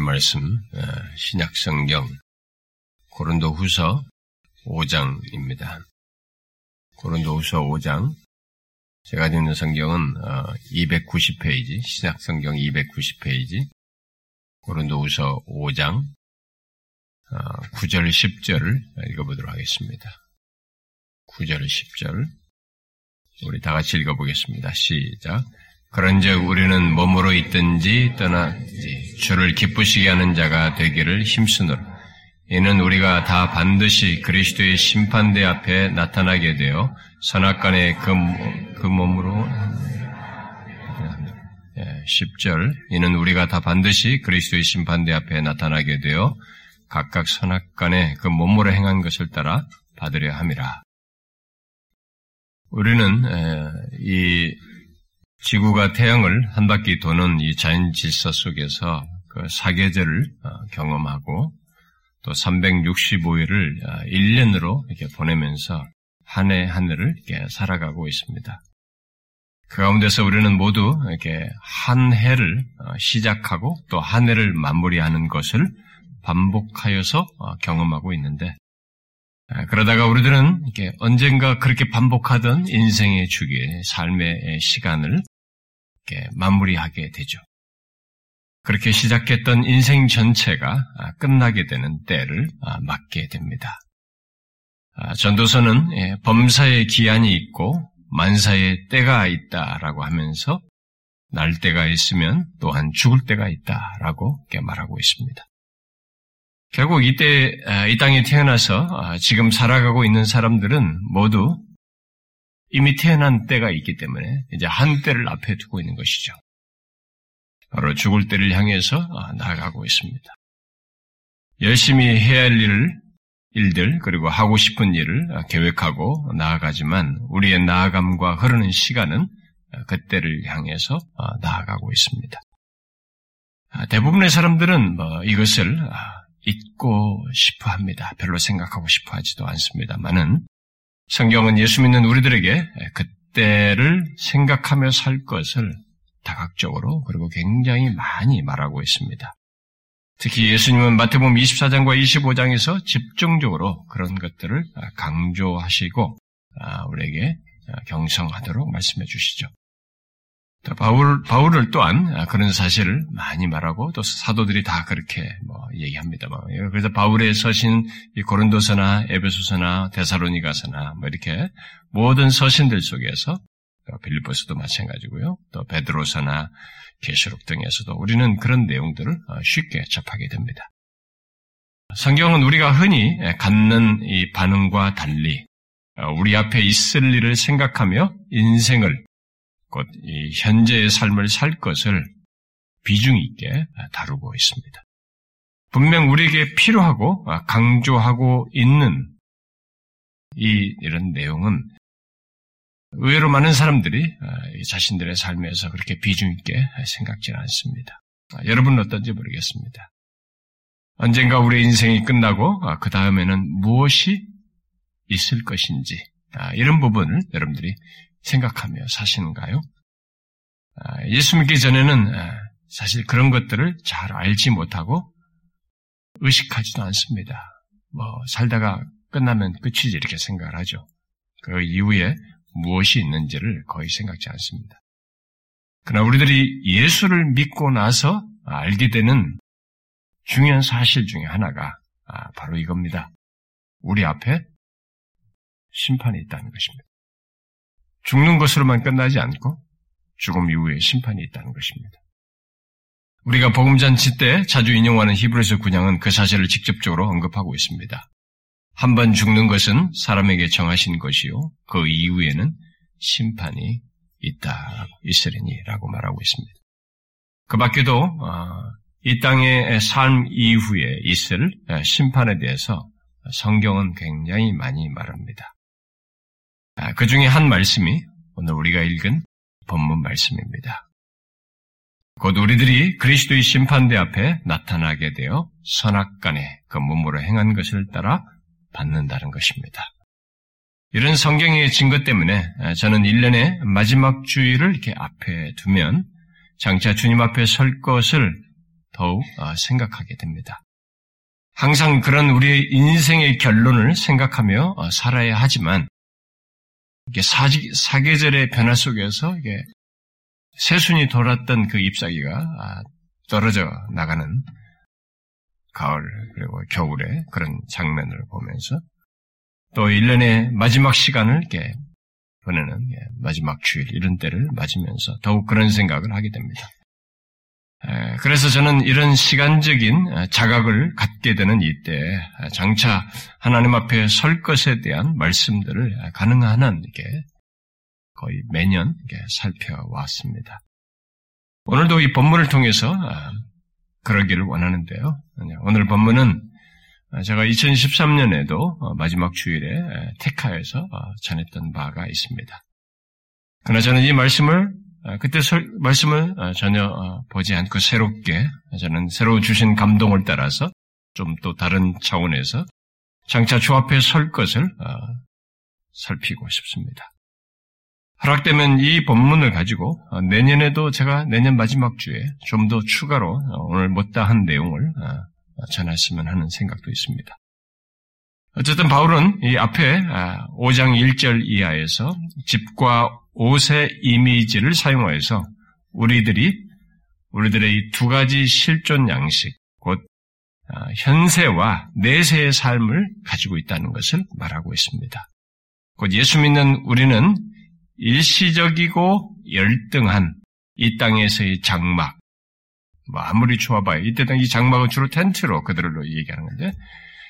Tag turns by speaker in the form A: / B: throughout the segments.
A: 하나님 말씀 어, 신약 성경 고린도 후서 5장입니다. 고린도 후서 5장 제가 읽는 성경은 290페이지 어, 신약 성경 290페이지 고린도 후서 5장 9절 10절을 읽어보도록 하겠습니다. 9절 10절 우리 다 같이 읽어보겠습니다. 시작 그런즉 우리는 몸으로 있든지 떠나지 주를 기쁘시게 하는 자가 되기를 힘쓰노라. 이는 우리가 다 반드시 그리스도의 심판대 앞에 나타나게 되어 선악간의 그, 그 몸으로 10절 이는 우리가 다 반드시 그리스도의 심판대 앞에 나타나게 되어 각각 선악간의 그 몸으로 행한 것을 따라 받으려 함이라. 우리는 이 지구가 태양을 한 바퀴 도는 이 자연 질서 속에서 그 사계절을 어, 경험하고 또 365일을 1년으로 어, 이렇게 보내면서 한 해 한 해를 이렇게 살아가고 있습니다. 그 가운데서 우리는 모두 이렇게 한 해를 어, 시작하고 또 한 해를 마무리하는 것을 반복하여서 경험하고 있는데 그러다가 우리들은 이렇게 언젠가 그렇게 반복하던 인생의 주기, 삶의 시간을 마무리하게 되죠. 그렇게 시작했던 인생 전체가 아, 끝나게 되는 때를 아, 맞게 됩니다. 아, 전도서는 예, 범사의 기한이 있고 만사의 때가 있다라고 하면서 날 때가 있으면 또한 죽을 때가 있다라고 말하고 있습니다. 결국 이때 이 땅에 태어나서 지금 살아가고 있는 사람들은 모두 이미 태어난 때가 있기 때문에 이제 한 때를 앞에 두고 있는 것이죠. 바로 죽을 때를 향해서 아, 나아가고 있습니다. 열심히 해야 할 일을, 일들, 그리고 하고 싶은 일을 아, 계획하고 나아가지만 우리의 나아감과 흐르는 시간은 아, 그때를 향해서 나아가고 있습니다. 대부분의 사람들은 뭐 이것을 잊고 싶어 합니다. 별로 생각하고 싶어 하지도 않습니다만은 성경은 예수 믿는 우리들에게 그때를 생각하며 살 것을 다각적으로 그리고 굉장히 많이 말하고 있습니다. 특히 예수님은 마태복음 24장과 25장에서 집중적으로 그런 것들을 강조하시고 아, 우리에게 경성하도록 말씀해 주시죠. 바울, 바울을 또한 그런 사실을 많이 말하고 또 사도들이 다 그렇게 뭐 얘기합니다만. 그래서 바울의 서신 고린도서나 에베소서나 데사로니가서나 뭐 이렇게 모든 서신들 속에서 빌리포스도 마찬가지고요. 또 베드로서나 계시록 등에서도 우리는 그런 내용들을 어, 쉽게 접하게 됩니다. 성경은 우리가 흔히 갖는 이 반응과 달리 어, 우리 앞에 있을 일을 생각하며 인생을 곧이 현재의 삶을 살 것을 비중 있게 다루고 있습니다. 분명 우리에게 필요하고 강조하고 있는 이 이런 내용은 의외로 많은 사람들이 자신들의 삶에서 그렇게 비중 있게 생각지 않습니다. 여러분은 어떤지 모르겠습니다. 언젠가 우리의 인생이 끝나고 그 다음에는 무엇이 있을 것인지 이런 부분을 여러분들이 생각하며 사시는가요? 아, 예수 믿기 전에는 아, 사실 그런 것들을 잘 알지 못하고 의식하지도 않습니다. 뭐 살다가 끝나면 끝이지 이렇게 생각을 하죠. 그 이후에 무엇이 있는지를 거의 생각지 않습니다. 그러나 우리들이 예수를 믿고 나서 알게 되는 중요한 사실 중에 하나가 아, 바로 이겁니다. 우리 앞에 심판이 있다는 것입니다. 죽는 것으로만 끝나지 않고 죽음 이후에 심판이 있다는 것입니다. 우리가 복음잔치 때 자주 인용하는 히브리서 군양은 그 사실을 직접적으로 언급하고 있습니다. 한 번 죽는 것은 사람에게 정하신 것이요. 그 이후에는 심판이 있다, 있으리니라고 말하고 있습니다. 그 밖에도, 어, 이 땅의 삶 이후에 있을 심판에 대해서 성경은 굉장히 많이 말합니다. 아, 그 중에 한 말씀이 오늘 우리가 읽은 본문 말씀입니다. 곧 우리들이 그리스도의 심판대 앞에 나타나게 되어 선악간에 그 몸으로 행한 것을 따라 받는다는 것입니다. 이런 성경의 증거 때문에 저는 1년의 마지막 주일을 이렇게 앞에 두면 장차 주님 앞에 설 것을 더욱 어, 생각하게 됩니다. 항상 그런 우리의 인생의 결론을 생각하며 어, 살아야 하지만 이게 사계절의 변화 속에서 이게 새순이 돌았던 그 잎사귀가 아, 떨어져 나가는 가을 그리고 겨울의 그런 장면을 보면서 또 1년의 마지막 시간을 이렇게 보내는 예, 마지막 주일 이런 때를 맞으면서 더욱 그런 생각을 하게 됩니다. 그래서 저는 이런 시간적인 자각을 갖게 되는 이때 장차 하나님 앞에 설 것에 대한 말씀들을 가능한 한 이렇게 거의 매년 이렇게 살펴왔습니다. 오늘도 이 본문을 통해서 아, 그러기를 원하는데요. 오늘 본문은 제가 2013년에도 마지막 주일에 테카에서 어, 전했던 바가 있습니다. 그러나 저는 이 말씀을 아, 그때 말씀을 아, 전혀 어, 보지 않고 새롭게 저는 새로 주신 감동을 따라서 좀 또 다른 차원에서 장차 주 앞에 설 것을 어, 살피고 싶습니다. 허락되면 이 본문을 가지고 어, 내년에도 제가 내년 마지막 주에 좀 더 추가로 오늘 못다한 내용을 전했으면 하는 생각도 있습니다. 어쨌든 바울은 이 앞에 5장 1절 이하에서 집과 옷의 이미지를 사용하여서 우리들이 우리들의 이 두 가지 실존 양식, 곧 아, 현세와 내세의 삶을 가지고 있다는 것을 말하고 있습니다. 곧 예수 믿는 우리는 일시적이고 열등한 이 땅에서의 장막, 뭐 아무리 좋아봐요. 이때 이 장막은 주로 텐트로 그들로 얘기하는 건데,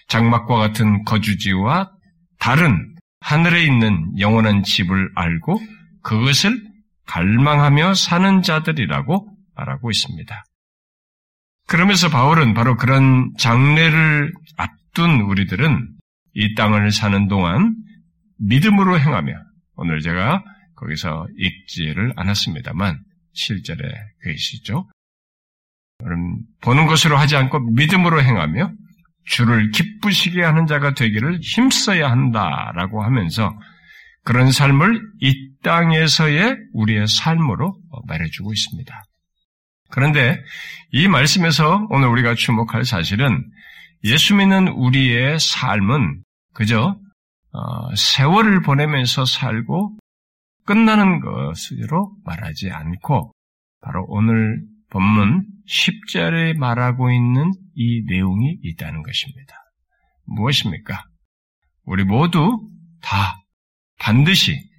A: 장막과 같은 거주지와 다른 하늘에 있는 영원한 집을 알고 그것을 갈망하며 사는 자들이라고 말하고 있습니다. 그러면서 바울은 바로 그런 장래를 앞둔 우리들은 이 땅을 사는 동안 믿음으로 행하며 오늘 제가 거기서 읽지를 않았습니다만 실절에 계시죠. 그럼 보는 것으로 하지 않고 믿음으로 행하며 주를 기쁘시게 하는 자가 되기를 힘써야 한다라고 하면서 그런 삶을 이 땅에서의 우리의 삶으로 말해주고 있습니다. 그런데 이 말씀에서 오늘 우리가 주목할 사실은 예수 믿는 우리의 삶은 그저 어, 세월을 보내면서 살고 끝나는 것으로 말하지 않고 바로 오늘 본문 10절에 말하고 있는 이 내용이 있다는 것입니다. 무엇입니까? 우리 모두 다 반드시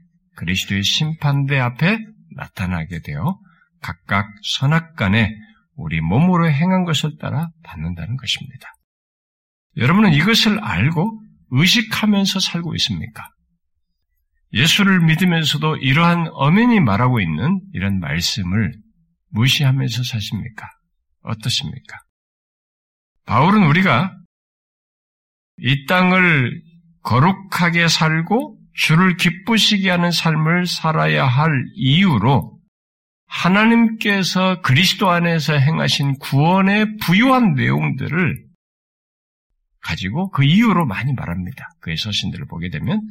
A: 그리스도의 심판대 앞에 나타나게 되어 각각 선악 간에 우리 몸으로 행한 것을 따라 받는다는 것입니다. 여러분은 이것을 알고 의식하면서 살고 있습니까? 예수를 믿으면서도 이러한 어민이 말하고 있는 이런 말씀을 무시하면서 사십니까? 어떻습니까? 바울은 우리가 이 땅을 거룩하게 살고 주를 기쁘시게 하는 삶을 살아야 할 이유로 하나님께서 그리스도 안에서 행하신 구원의 부유한 내용들을 가지고 그 이유로 많이 말합니다. 그의 서신들을 보게 되면.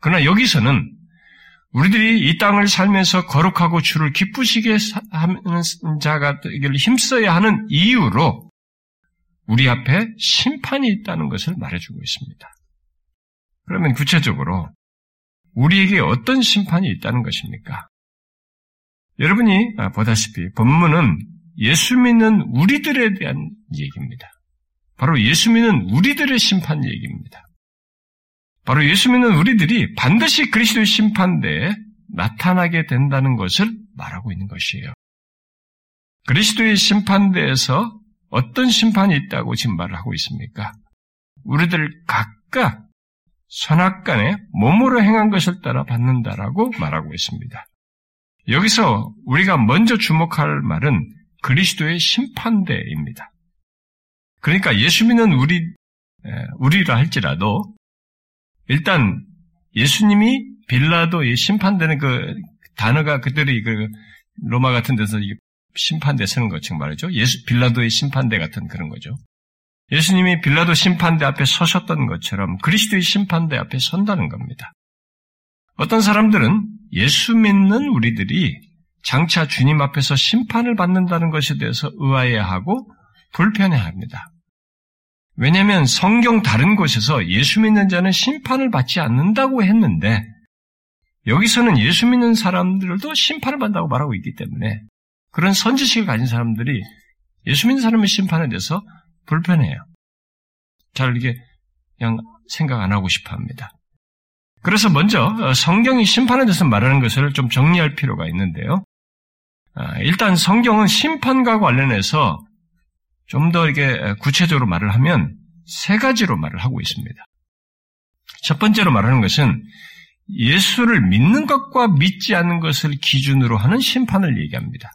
A: 그러나 여기서는 우리들이 이 땅을 살면서 거룩하고 주를 기쁘시게 하는 자가 되기를 힘써야 하는 이유로 우리 앞에 심판이 있다는 것을 말해주고 있습니다. 그러면 구체적으로 우리에게 어떤 심판이 있다는 것입니까? 여러분이 아, 보다시피 본문은 예수 믿는 우리들에 대한 얘기입니다. 바로 예수 믿는 우리들의 심판 얘기입니다. 바로 예수 믿는 우리들이 반드시 그리스도의 심판대에 나타나게 된다는 것을 말하고 있는 것이에요. 그리스도의 심판대에서 어떤 심판이 있다고 지금 말을 하고 있습니까? 우리들 각각 선악 간에 몸으로 행한 것을 따라 받는다라고 말하고 있습니다. 여기서 우리가 먼저 주목할 말은 그리스도의 심판대입니다. 그러니까 예수 믿는 우리, 우리라 할지라도 일단 예수님이 빌라도의 심판되는 그 단어가 그들이 그 로마 같은 데서 심판대 쓰는 것처럼 말이죠. 예수 빌라도의 심판대 같은 그런 거죠. 예수님이 빌라도 심판대 앞에 서셨던 것처럼 그리스도의 심판대 앞에 선다는 겁니다. 어떤 사람들은 예수 믿는 우리들이 장차 주님 앞에서 심판을 받는다는 것에 대해서 의아해하고 불편해합니다. 왜냐하면 성경 다른 곳에서 예수 믿는 자는 심판을 받지 않는다고 했는데 여기서는 예수 믿는 사람들도 심판을 받는다고 말하고 있기 때문에 그런 선지식을 가진 사람들이 예수 믿는 사람의 심판에 대해서 불편해요. 잘 이게 그냥 생각 안 하고 싶어 합니다. 그래서 먼저 어, 성경이 심판에 대해서 말하는 것을 좀 정리할 필요가 있는데요. 아, 일단 성경은 심판과 관련해서 좀 더 이게 구체적으로 말을 하면 세 가지로 말을 하고 있습니다. 첫 번째로 말하는 것은 예수를 믿는 것과 믿지 않는 것을 기준으로 하는 심판을 얘기합니다.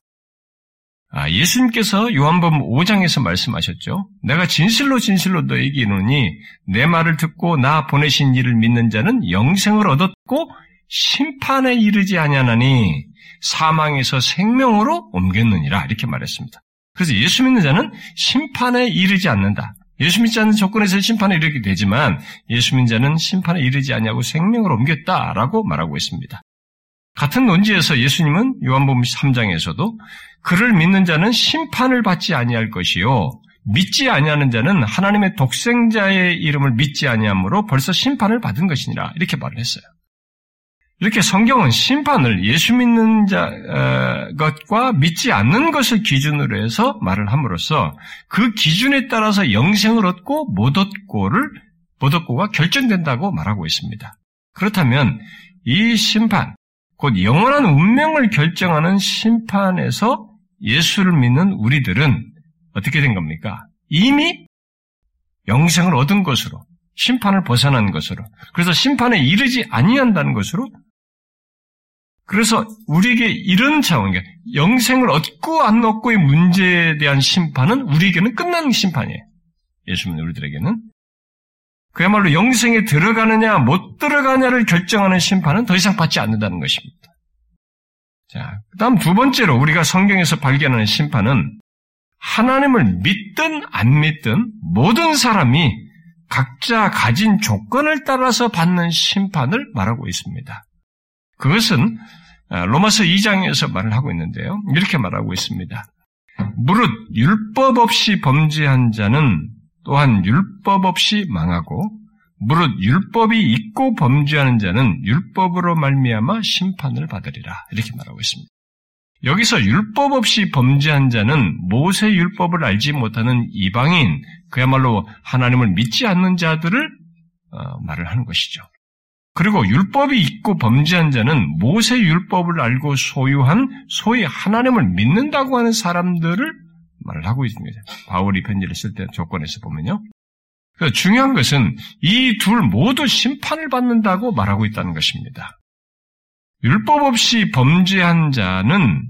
A: 아, 예수님께서 요한복음 5장에서 말씀하셨죠. 내가 진실로 진실로 너에게 이르노니 내 말을 듣고 나 보내신 이를 믿는 자는 영생을 얻었고 심판에 이르지 아니하나니 사망에서 생명으로 옮겼느니라 이렇게 말했습니다. 그래서 예수 믿는 자는 심판에 이르지 않는다. 예수 믿지 않는 조건에서 심판에 이르게 되지만 예수 믿는 자는 심판에 이르지 않냐고 생명을 옮겼다라고 말하고 있습니다. 같은 논지에서 예수님은 요한복음 3장에서도 그를 믿는 자는 심판을 받지 아니할 것이요 믿지 아니하는 자는 하나님의 독생자의 이름을 믿지 아니하므로 벌써 심판을 받은 것이니라 이렇게 말을 했어요. 이렇게 성경은 심판을 예수 믿는 자 어, 것과 믿지 않는 것을 기준으로 해서 말을 함으로써 그 기준에 따라서 영생을 얻고 못 얻고를 못 얻고가 결정된다고 말하고 있습니다. 그렇다면 이 심판, 곧 영원한 운명을 결정하는 심판에서 예수를 믿는 우리들은 어떻게 된 겁니까? 이미 영생을 얻은 것으로 심판을 벗어난 것으로 그래서 심판에 이르지 아니한다는 것으로 그래서 우리에게 이런 차원, 영생을 얻고 안 얻고의 문제에 대한 심판은 우리에게는 끝난 심판이에요. 예수 믿는 우리들에게는. 그야말로 영생에 들어가느냐 못 들어가냐를 결정하는 심판은 더 이상 받지 않는다는 것입니다. 자, 그 다음 두 번째로 우리가 성경에서 발견하는 심판은 하나님을 믿든 안 믿든 모든 사람이 각자 가진 조건을 따라서 받는 심판을 말하고 있습니다. 그것은 아, 로마서 2장에서 말을 하고 있는데요. 이렇게 말하고 있습니다. 무릇 율법 없이 범죄한 자는 또한 율법 없이 망하고 무릇 율법이 있고 범죄하는 자는 율법으로 말미암아 심판을 받으리라 이렇게 말하고 있습니다. 여기서 율법 없이 범죄한 자는 모세 율법을 알지 못하는 이방인 그야말로 하나님을 믿지 않는 자들을 어, 말을 하는 것이죠. 그리고 율법이 있고 범죄한 자는 모세 율법을 알고 소유한 소위 하나님을 믿는다고 하는 사람들을 말을 하고 있습니다. 바울이 편지를 쓸 때 조건에서 보면요. 중요한 것은 이 둘 모두 심판을 받는다고 말하고 있다는 것입니다. 율법 없이 범죄한 자는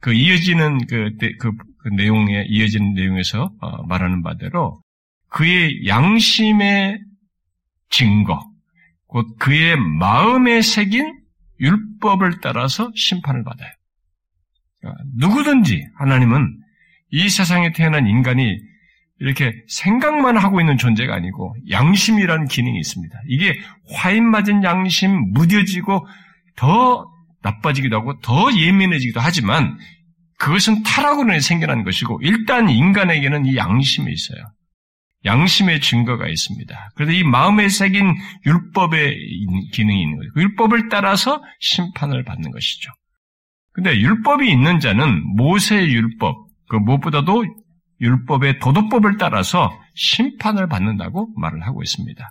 A: 그 이어지는 그, 그, 그 내용에, 이어지는 내용에서 어, 말하는 바대로 그의 양심의 증거, 곧 그의 마음에 새긴 율법을 따라서 심판을 받아요. 그러니까 누구든지 하나님은 이 세상에 태어난 인간이 이렇게 생각만 하고 있는 존재가 아니고 양심이라는 기능이 있습니다. 이게 화인 맞은 양심 무뎌지고 더 나빠지기도 하고 더 예민해지기도 하지만 그것은 타락으로 생겨난 것이고 일단 인간에게는 이 양심이 있어요. 양심의 증거가 있습니다. 그래서 이 마음에 새긴 율법의 기능이 있는 거예요. 그 율법을 따라서 심판을 받는 것이죠. 근데 율법이 있는 자는 모세의 율법, 그 무엇보다도 율법의 도덕법을 따라서 심판을 받는다고 말을 하고 있습니다.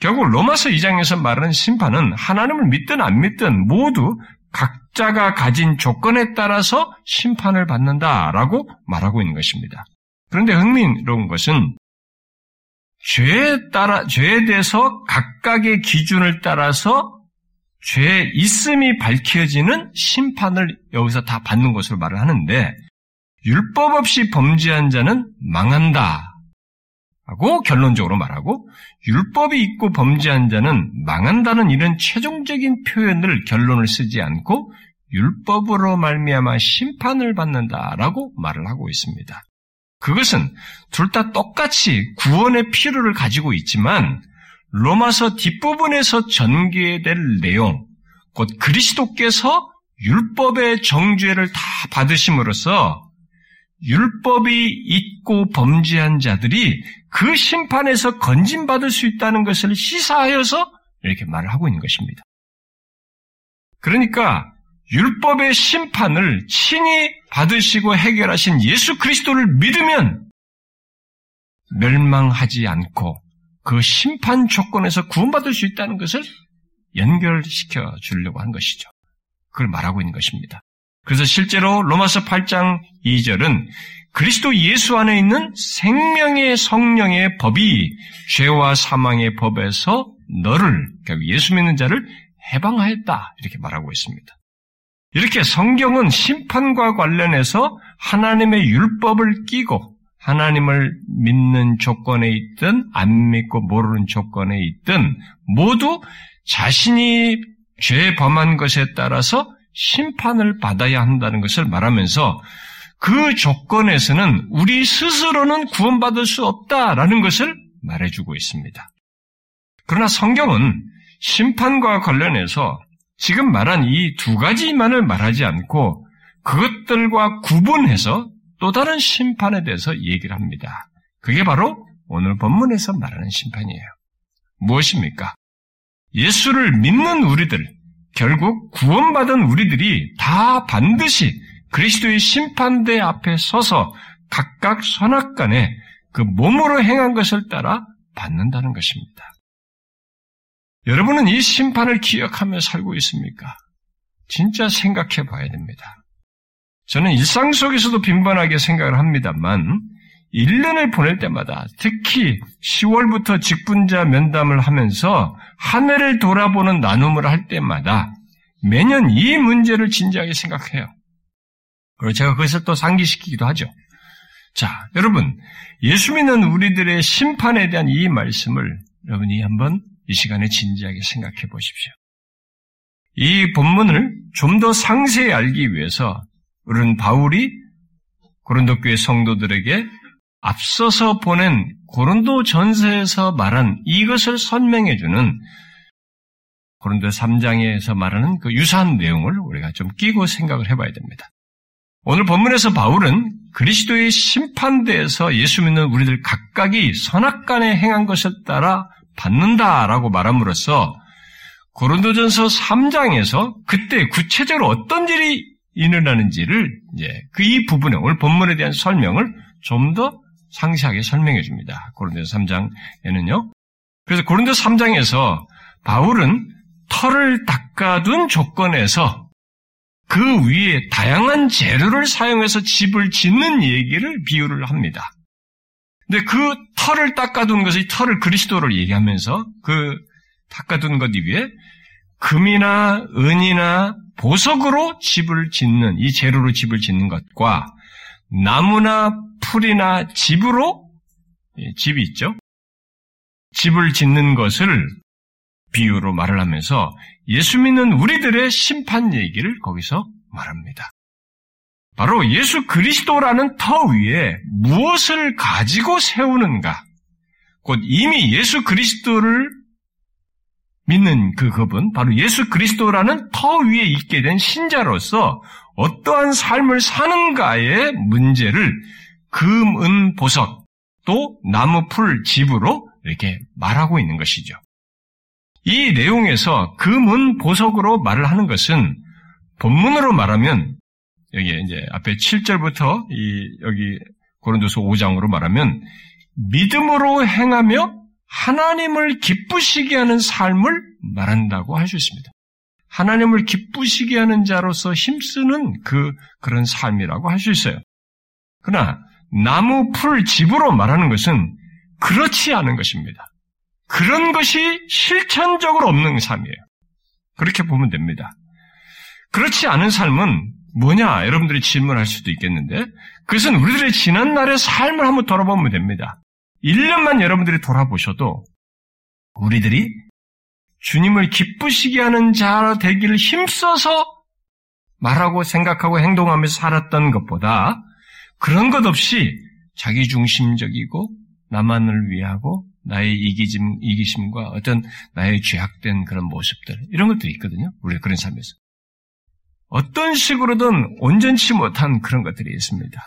A: 결국 로마서 2장에서 말하는 심판은 하나님을 믿든 안 믿든 모두 각자가 가진 조건에 따라서 심판을 받는다라고 말하고 있는 것입니다. 그런데 흥미로운 것은 죄에 따라, 죄에 대해서 각각의 기준을 따라서 죄 있음이 밝혀지는 심판을 여기서 다 받는 것으로 말을 하는데, 율법 없이 범죄한 자는 망한다. 하고 결론적으로 말하고, 율법이 있고 범죄한 자는 망한다는 이런 최종적인 표현을 결론을 쓰지 않고, 율법으로 말미암아 심판을 받는다라고 말을 하고 있습니다. 그것은 둘 다 똑같이 구원의 필요를 가지고 있지만 로마서 뒷부분에서 전개될 내용, 곧 그리스도께서 율법의 정죄를 다 받으심으로써 율법이 있고 범죄한 자들이 그 심판에서 건진받을 수 있다는 것을 시사하여서 이렇게 말을 하고 있는 것입니다. 그러니까 율법의 심판을 친히 받으시고 해결하신 예수 그리스도를 믿으면 멸망하지 않고 그 심판 조건에서 구원받을 수 있다는 것을 연결시켜 주려고 한 것이죠. 그걸 말하고 있는 것입니다. 그래서 실제로 로마서 8장 2절은 그리스도 예수 안에 있는 생명의 성령의 법이 죄와 사망의 법에서 너를, 그러니까 예수 믿는 자를 해방하였다. 이렇게 말하고 있습니다. 이렇게 성경은 심판과 관련해서 하나님의 율법을 끼고 하나님을 믿는 조건에 있든 안 믿고 모르는 조건에 있든 모두 자신이 죄 범한 것에 따라서 심판을 받아야 한다는 것을 말하면서 그 조건에서는 우리 스스로는 구원받을 수 없다라는 것을 말해주고 있습니다. 그러나 성경은 심판과 관련해서 지금 말한 이 두 가지만을 말하지 않고 그것들과 구분해서 또 다른 심판에 대해서 얘기를 합니다. 그게 바로 오늘 본문에서 말하는 심판이에요. 무엇입니까? 예수를 믿는 우리들, 결국 구원받은 우리들이 다 반드시 그리스도의 심판대 앞에 서서 각각 선악간에 그 몸으로 행한 것을 따라 받는다는 것입니다. 여러분은 이 심판을 기억하며 살고 있습니까? 진짜 생각해 봐야 됩니다. 저는 일상 속에서도 빈번하게 생각을 합니다만, 1년을 보낼 때마다 특히 10월부터 직분자 면담을 하면서 한 해를 돌아보는 나눔을 할 때마다 매년 이 문제를 진지하게 생각해요. 그리고 제가 그것을 또 상기시키기도 하죠. 자, 여러분, 예수 믿는 우리들의 심판에 대한 이 말씀을 여러분이 한번 이 시간에 진지하게 생각해 보십시오. 이 본문을 좀 더 상세히 알기 위해서 우리는 바울이 고린도 교회 성도들에게 앞서서 보낸 고린도 전서에서 말한 이것을 설명해 주는 고린도 3장에서 말하는 그 유사한 내용을 우리가 좀 끼고 생각을 해봐야 됩니다. 오늘 본문에서 바울은 그리스도의 심판대에서 예수 믿는 우리들 각각이 선악간에 행한 것을 따라 받는다라고 말함으로써 고린도전서 3장에서 그때 구체적으로 어떤 일이 일어나는지를 이제 그 이 부분에 오늘 본문에 대한 설명을 좀 더 상세하게 설명해 줍니다. 고린도 3장에는요. 그래서 고린도 3장에서 바울은 털을 닦아둔 조건에서 그 위에 다양한 재료를 사용해서 집을 짓는 얘기를 비유를 합니다. 근데 그 털을 닦아둔 것이 털을 그리스도를 얘기하면서 그 닦아둔 것 위에 금이나 은이나 보석으로 집을 짓는 이 재료로 집을 짓는 것과 나무나 풀이나 집으로 집이 있죠. 집을 짓는 것을 비유로 말을 하면서 예수 믿는 우리들의 심판 얘기를 거기서 말합니다. 바로 예수 그리스도라는 터 위에 무엇을 가지고 세우는가? 곧 이미 예수 그리스도를 믿는 그 급은 바로 예수 그리스도라는 터 위에 있게 된 신자로서 어떠한 삶을 사는가의 문제를 금, 은, 보석, 또 나무, 풀, 집으로 이렇게 말하고 있는 것이죠. 이 내용에서 금, 은, 보석으로 말을 하는 것은 본문으로 말하면 여기 이제 앞에 7절부터 이 여기 고린도서 5장으로 말하면 믿음으로 행하며 하나님을 기쁘시게 하는 삶을 말한다고 할수 있습니다. 하나님을 기쁘시게 하는 자로서 힘쓰는 그 그런 삶이라고 할 수 있어요. 그러나 나무 풀 집으로 말하는 것은 그렇지 않은 것입니다. 그런 것이 실천적으로 없는 삶이에요. 그렇게 보면 됩니다. 그렇지 않은 삶은 뭐냐? 여러분들이 질문할 수도 있겠는데, 그것은 우리들의 지난날의 삶을 한번 돌아보면 됩니다. 1년만 여러분들이 돌아보셔도, 우리들이 주님을 기쁘시게 하는 자 되기를 힘써서 말하고 생각하고 행동하면서 살았던 것보다 그런 것 없이 자기 중심적이고 나만을 위하고 나의 이기심, 이기심과 어떤 나의 죄악된 그런 모습들 이런 것들이 있거든요. 우리 그런 삶에서. 어떤 식으로든 온전치 못한 그런 것들이 있습니다.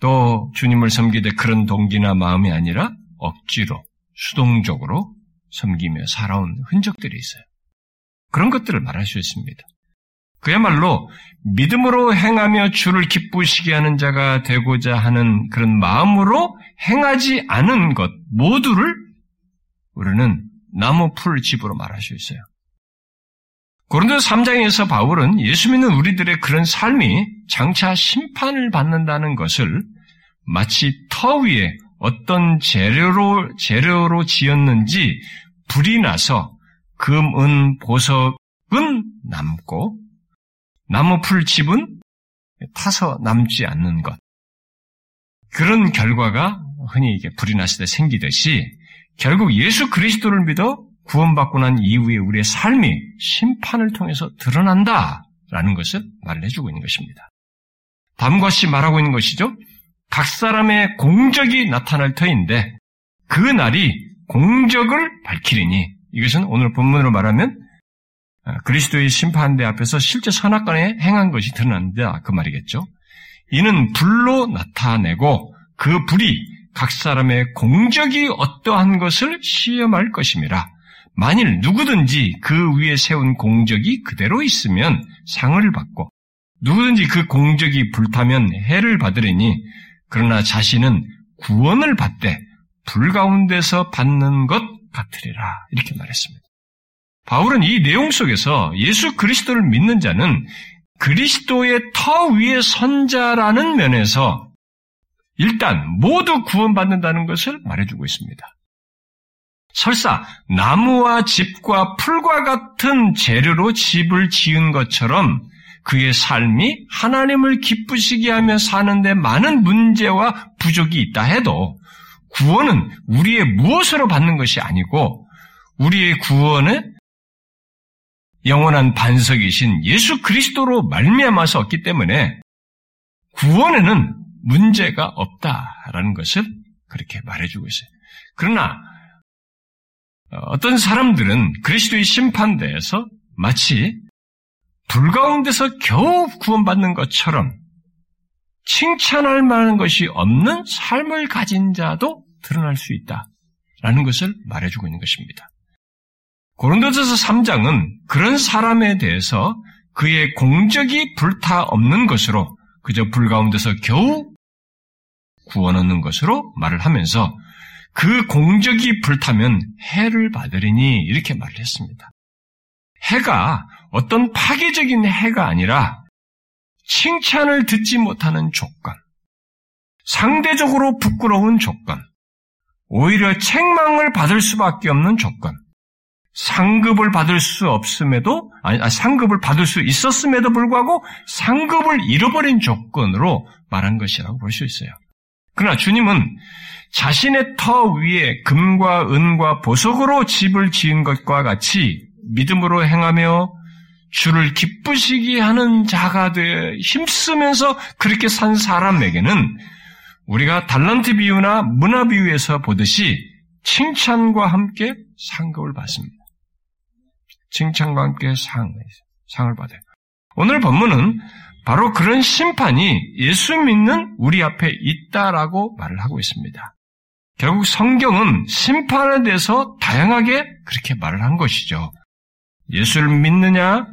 A: 또 주님을 섬기되 그런 동기나 마음이 아니라 억지로, 수동적으로 섬기며 살아온 흔적들이 있어요. 그런 것들을 말할 수 있습니다. 그야말로 믿음으로 행하며 주를 기쁘시게 하는 자가 되고자 하는 그런 마음으로 행하지 않은 것 모두를 우리는 나무 풀 집으로 말할 수 있어요. 고린도 3장에서 바울은 예수 믿는 우리들의 그런 삶이 장차 심판을 받는다는 것을 마치 터 위에 어떤 재료로, 재료로 지었는지 불이 나서 금, 은, 보석은 남고 나무 풀 집은 타서 남지 않는 것. 그런 결과가 흔히 이게 불이 났을 때 생기듯이 결국 예수 그리스도를 믿어 구원받고 난 이후에 우리의 삶이 심판을 통해서 드러난다라는 것을 말해주고 있는 것입니다. 다음과 같이 말하고 있는 것이죠. 각 사람의 공적이 나타날 터인데 그 날이 공적을 밝히리니 이것은 오늘 본문으로 말하면 아, 그리스도의 심판대 앞에서 실제 선악간에 행한 것이 드러난다 그 말이겠죠. 이는 불로 나타내고 그 불이 각 사람의 공적이 어떠한 것을 시험할 것임이라. 만일 누구든지 그 위에 세운 공적이 그대로 있으면 상을 받고 누구든지 그 공적이 불타면 해를 받으리니 그러나 자신은 구원을 받되 불 가운데서 받는 것 같으리라 이렇게 말했습니다. 바울은 이 내용 속에서 예수 그리스도를 믿는 자는 그리스도의 터 위에 선자라는 면에서 일단 모두 구원받는다는 것을 말해주고 있습니다. 설사 나무와 집과 풀과 같은 재료로 집을 지은 것처럼 그의 삶이 하나님을 기쁘시게 하며 사는데 많은 문제와 부족이 있다 해도 구원은 우리의 무엇으로 받는 것이 아니고 우리의 구원은 영원한 반석이신 예수 그리스도로 말미암아서 없기 때문에 구원에는 문제가 없다라는 것을 그렇게 말해주고 있어요. 그러나 어떤 사람들은 그리스도의 심판대에서 마치 불 가운데서 겨우 구원받는 것처럼 칭찬할 만한 것이 없는 삶을 가진 자도 드러날 수 있다 라는 것을 말해주고 있는 것입니다. 고린도전서 3장은 그런 사람에 대해서 그의 공적이 불타 없는 것으로 그저 불 가운데서 겨우 구원 얻는 것으로 말을 하면서 그 공적이 불타면 해를 받으리니 이렇게 말을 했습니다. 해가 어떤 파괴적인 해가 아니라 칭찬을 듣지 못하는 조건, 상대적으로 부끄러운 조건, 오히려 책망을 받을 수밖에 없는 조건, 상급을 받을 수 없음에도 아니 상급을 받을 수 있었음에도 불구하고 상급을 잃어버린 조건으로 말한 것이라고 볼 수 있어요. 그러나 주님은 자신의 터 위에 금과 은과 보석으로 집을 지은 것과 같이 믿음으로 행하며 주를 기쁘시게 하는 자가 되 힘쓰면서 그렇게 산 사람에게는 우리가 달란트 비유나 문화 비유에서 보듯이 칭찬과 함께 상급을 받습니다. 칭찬과 함께 상, 상을 받아요. 오늘 본문은 바로 그런 심판이 예수 믿는 우리 앞에 있다라고 말을 하고 있습니다. 결국 성경은 심판에 대해서 다양하게 그렇게 말을 한 것이죠. 예수를 믿느냐,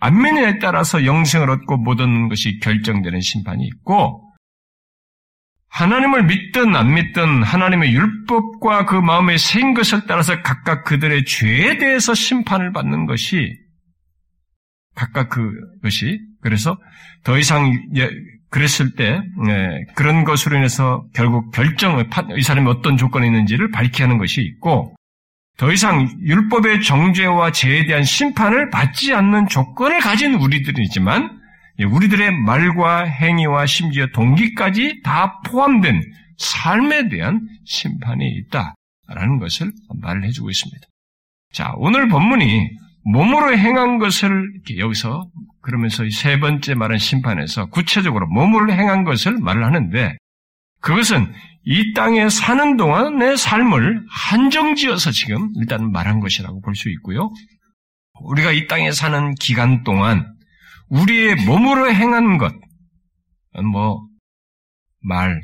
A: 안 믿느냐에 따라서 영생을 얻고 못 얻는 것이 결정되는 심판이 있고, 하나님을 믿든 안 믿든 하나님의 율법과 그 마음에 새인 것을 따라서 각각 그들의 죄에 대해서 심판을 받는 것이 각각 그것이 그래서 더 이상 그랬을 때 네, 그런 것으로 인해서 결국 결정을 이 사람이 어떤 조건이 있는지를 밝히 하는 것이 있고 더 이상 율법의 정죄와 죄에 대한 심판을 받지 않는 조건을 가진 우리들이지만 예, 우리들의 말과 행위와 심지어 동기까지 다 포함된 삶에 대한 심판이 있다라는 것을 말을 해주고 있습니다. 자, 오늘 본문이 몸으로 행한 것을 여기서 그러면서 세 번째 말한 심판에서 구체적으로 몸으로 행한 것을 말을 하는데 그것은 이 땅에 사는 동안의 삶을 한정지어서 지금 일단 말한 것이라고 볼 수 있고요. 우리가 이 땅에 사는 기간 동안 우리의 몸으로 행한 것, 뭐, 말,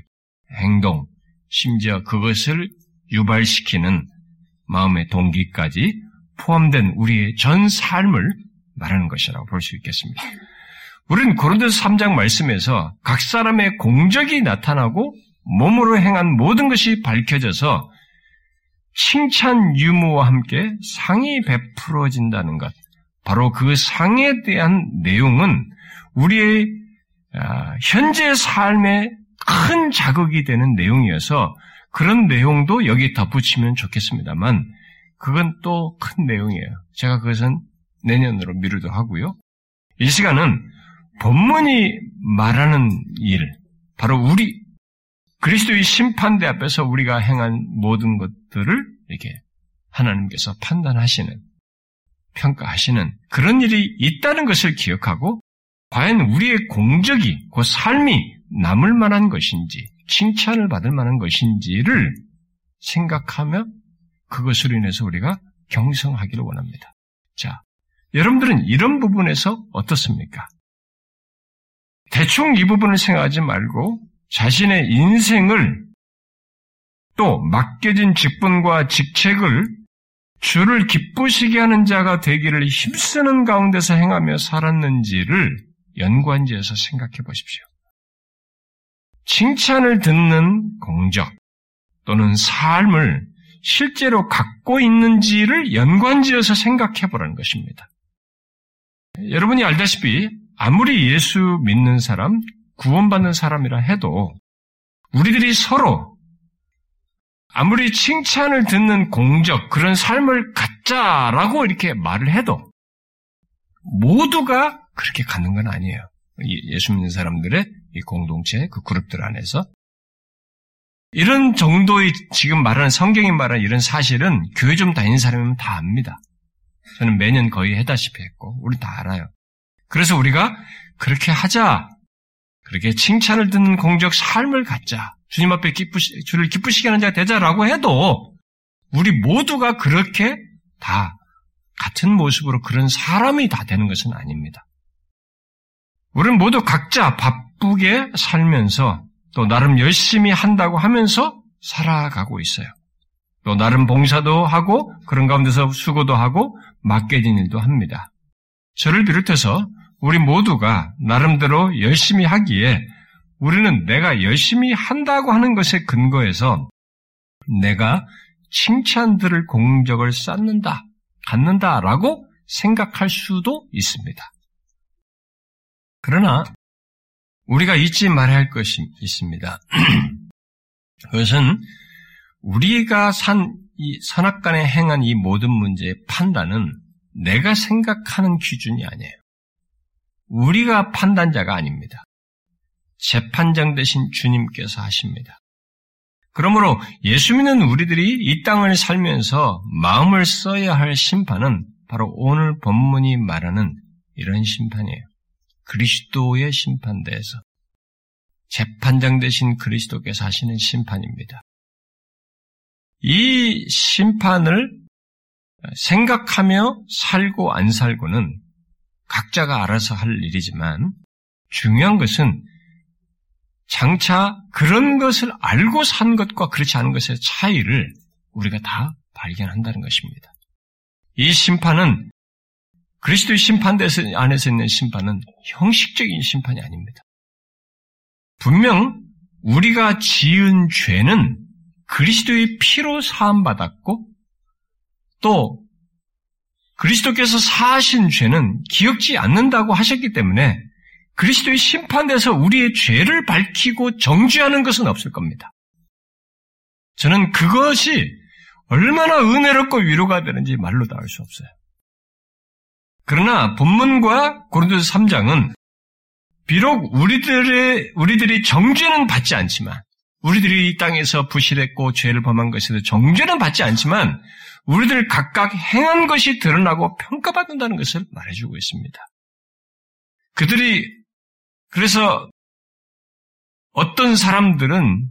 A: 행동, 심지어 그것을 유발시키는 마음의 동기까지 포함된 우리의 전 삶을 말하는 것이라고 볼 수 있겠습니다. 우리는 고린도서 3장 말씀에서 각 사람의 공적이 나타나고 몸으로 행한 모든 것이 밝혀져서 칭찬 유무와 함께 상이 베풀어진다는 것. 바로 그 상에 대한 내용은 우리의 아, 현재 삶의 큰 자극이 되는 내용이어서 그런 내용도 여기 덧붙이면 좋겠습니다만 그건 또 큰 내용이에요. 제가 그것은 내년으로 미루도 하고요. 이 시간은 본문이 말하는 일, 바로 우리 그리스도의 심판대 앞에서 우리가 행한 모든 것들을 이렇게 하나님께서 판단하시는, 평가하시는 그런 일이 있다는 것을 기억하고 과연 우리의 공적이, 그 삶이 남을 만한 것인지, 칭찬을 받을 만한 것인지를 생각하며 그것으로 인해서 우리가 경성하기를 원합니다. 자, 여러분들은 이런 부분에서 어떻습니까? 대충 이 부분을 생각하지 말고 자신의 인생을 또 맡겨진 직분과 직책을 주를 기쁘시게 하는 자가 되기를 힘쓰는 가운데서 행하며 살았는지를 연관지어서 생각해 보십시오. 칭찬을 듣는 공적 또는 삶을 실제로 갖고 있는지를 연관지어서 생각해 보라는 것입니다. 여러분이 알다시피 아무리 예수 믿는 사람, 구원받는 사람이라 해도 우리들이 서로 아무리 칭찬을 듣는 공적, 그런 삶을 갖자라고 이렇게 말을 해도 모두가 그렇게 갖는 건 아니에요. 예수 믿는 사람들의 이 공동체, 그 그룹들 안에서. 이런 정도의 지금 말하는 성경이 말하는 이런 사실은 교회 좀 다니는 사람이면 다 압니다. 저는 매년 거의 해다시피 했고, 우리 다 알아요. 그래서 우리가 그렇게 하자. 그렇게 칭찬을 듣는 공적 삶을 갖자. 주님 앞에 기쁘시, 주를 기쁘시게 하는 자가 되자라고 해도 우리 모두가 그렇게 다 같은 모습으로 그런 사람이 다 되는 것은 아닙니다. 우리는 모두 각자 바쁘게 살면서 또 나름 열심히 한다고 하면서 살아가고 있어요. 또 나름 봉사도 하고 그런 가운데서 수고도 하고 맡겨진 일도 합니다. 저를 비롯해서 우리 모두가 나름대로 열심히 하기에 우리는 내가 열심히 한다고 하는 것에 근거해서 내가 칭찬들을 공적을 쌓는다, 갖는다라고 생각할 수도 있습니다. 그러나 우리가 잊지 말아야 할 것이 있습니다. 그것은 우리가 산, 이 선악간에 행한 이 모든 문제의 판단은 내가 생각하는 기준이 아니에요. 우리가 판단자가 아닙니다. 재판장 되신 주님께서 하십니다. 그러므로 예수 믿는 우리들이 이 땅을 살면서 마음을 써야 할 심판은 바로 오늘 본문이 말하는 이런 심판이에요. 그리스도의 심판대에서 재판장 되신 그리스도께서 하시는 심판입니다. 이 심판을 생각하며 살고 안 살고는 각자가 알아서 할 일이지만 중요한 것은 장차 그런 것을 알고 산 것과 그렇지 않은 것의 차이를 우리가 다 발견한다는 것입니다. 이 심판은 그리스도의 심판대 안에서 있는 심판은 형식적인 심판이 아닙니다. 분명 우리가 지은 죄는 그리스도의 피로 사함받았고 또 그리스도께서 사하신 죄는 기억지 않는다고 하셨기 때문에 그리스도의 심판에서 우리의 죄를 밝히고 정죄하는 것은 없을 겁니다. 저는 그것이 얼마나 은혜롭고 위로가 되는지 말로 다 알 수 없어요. 그러나 본문과 고린도서 3장은 비록 우리들의 우리들이 정죄는 받지 않지만 우리들이 이 땅에서 부실했고 죄를 범한 것에도 정죄는 받지 않지만 우리들 각각 행한 것이 드러나고 평가받는다는 것을 말해주고 있습니다. 그들이 그래서 어떤 사람들은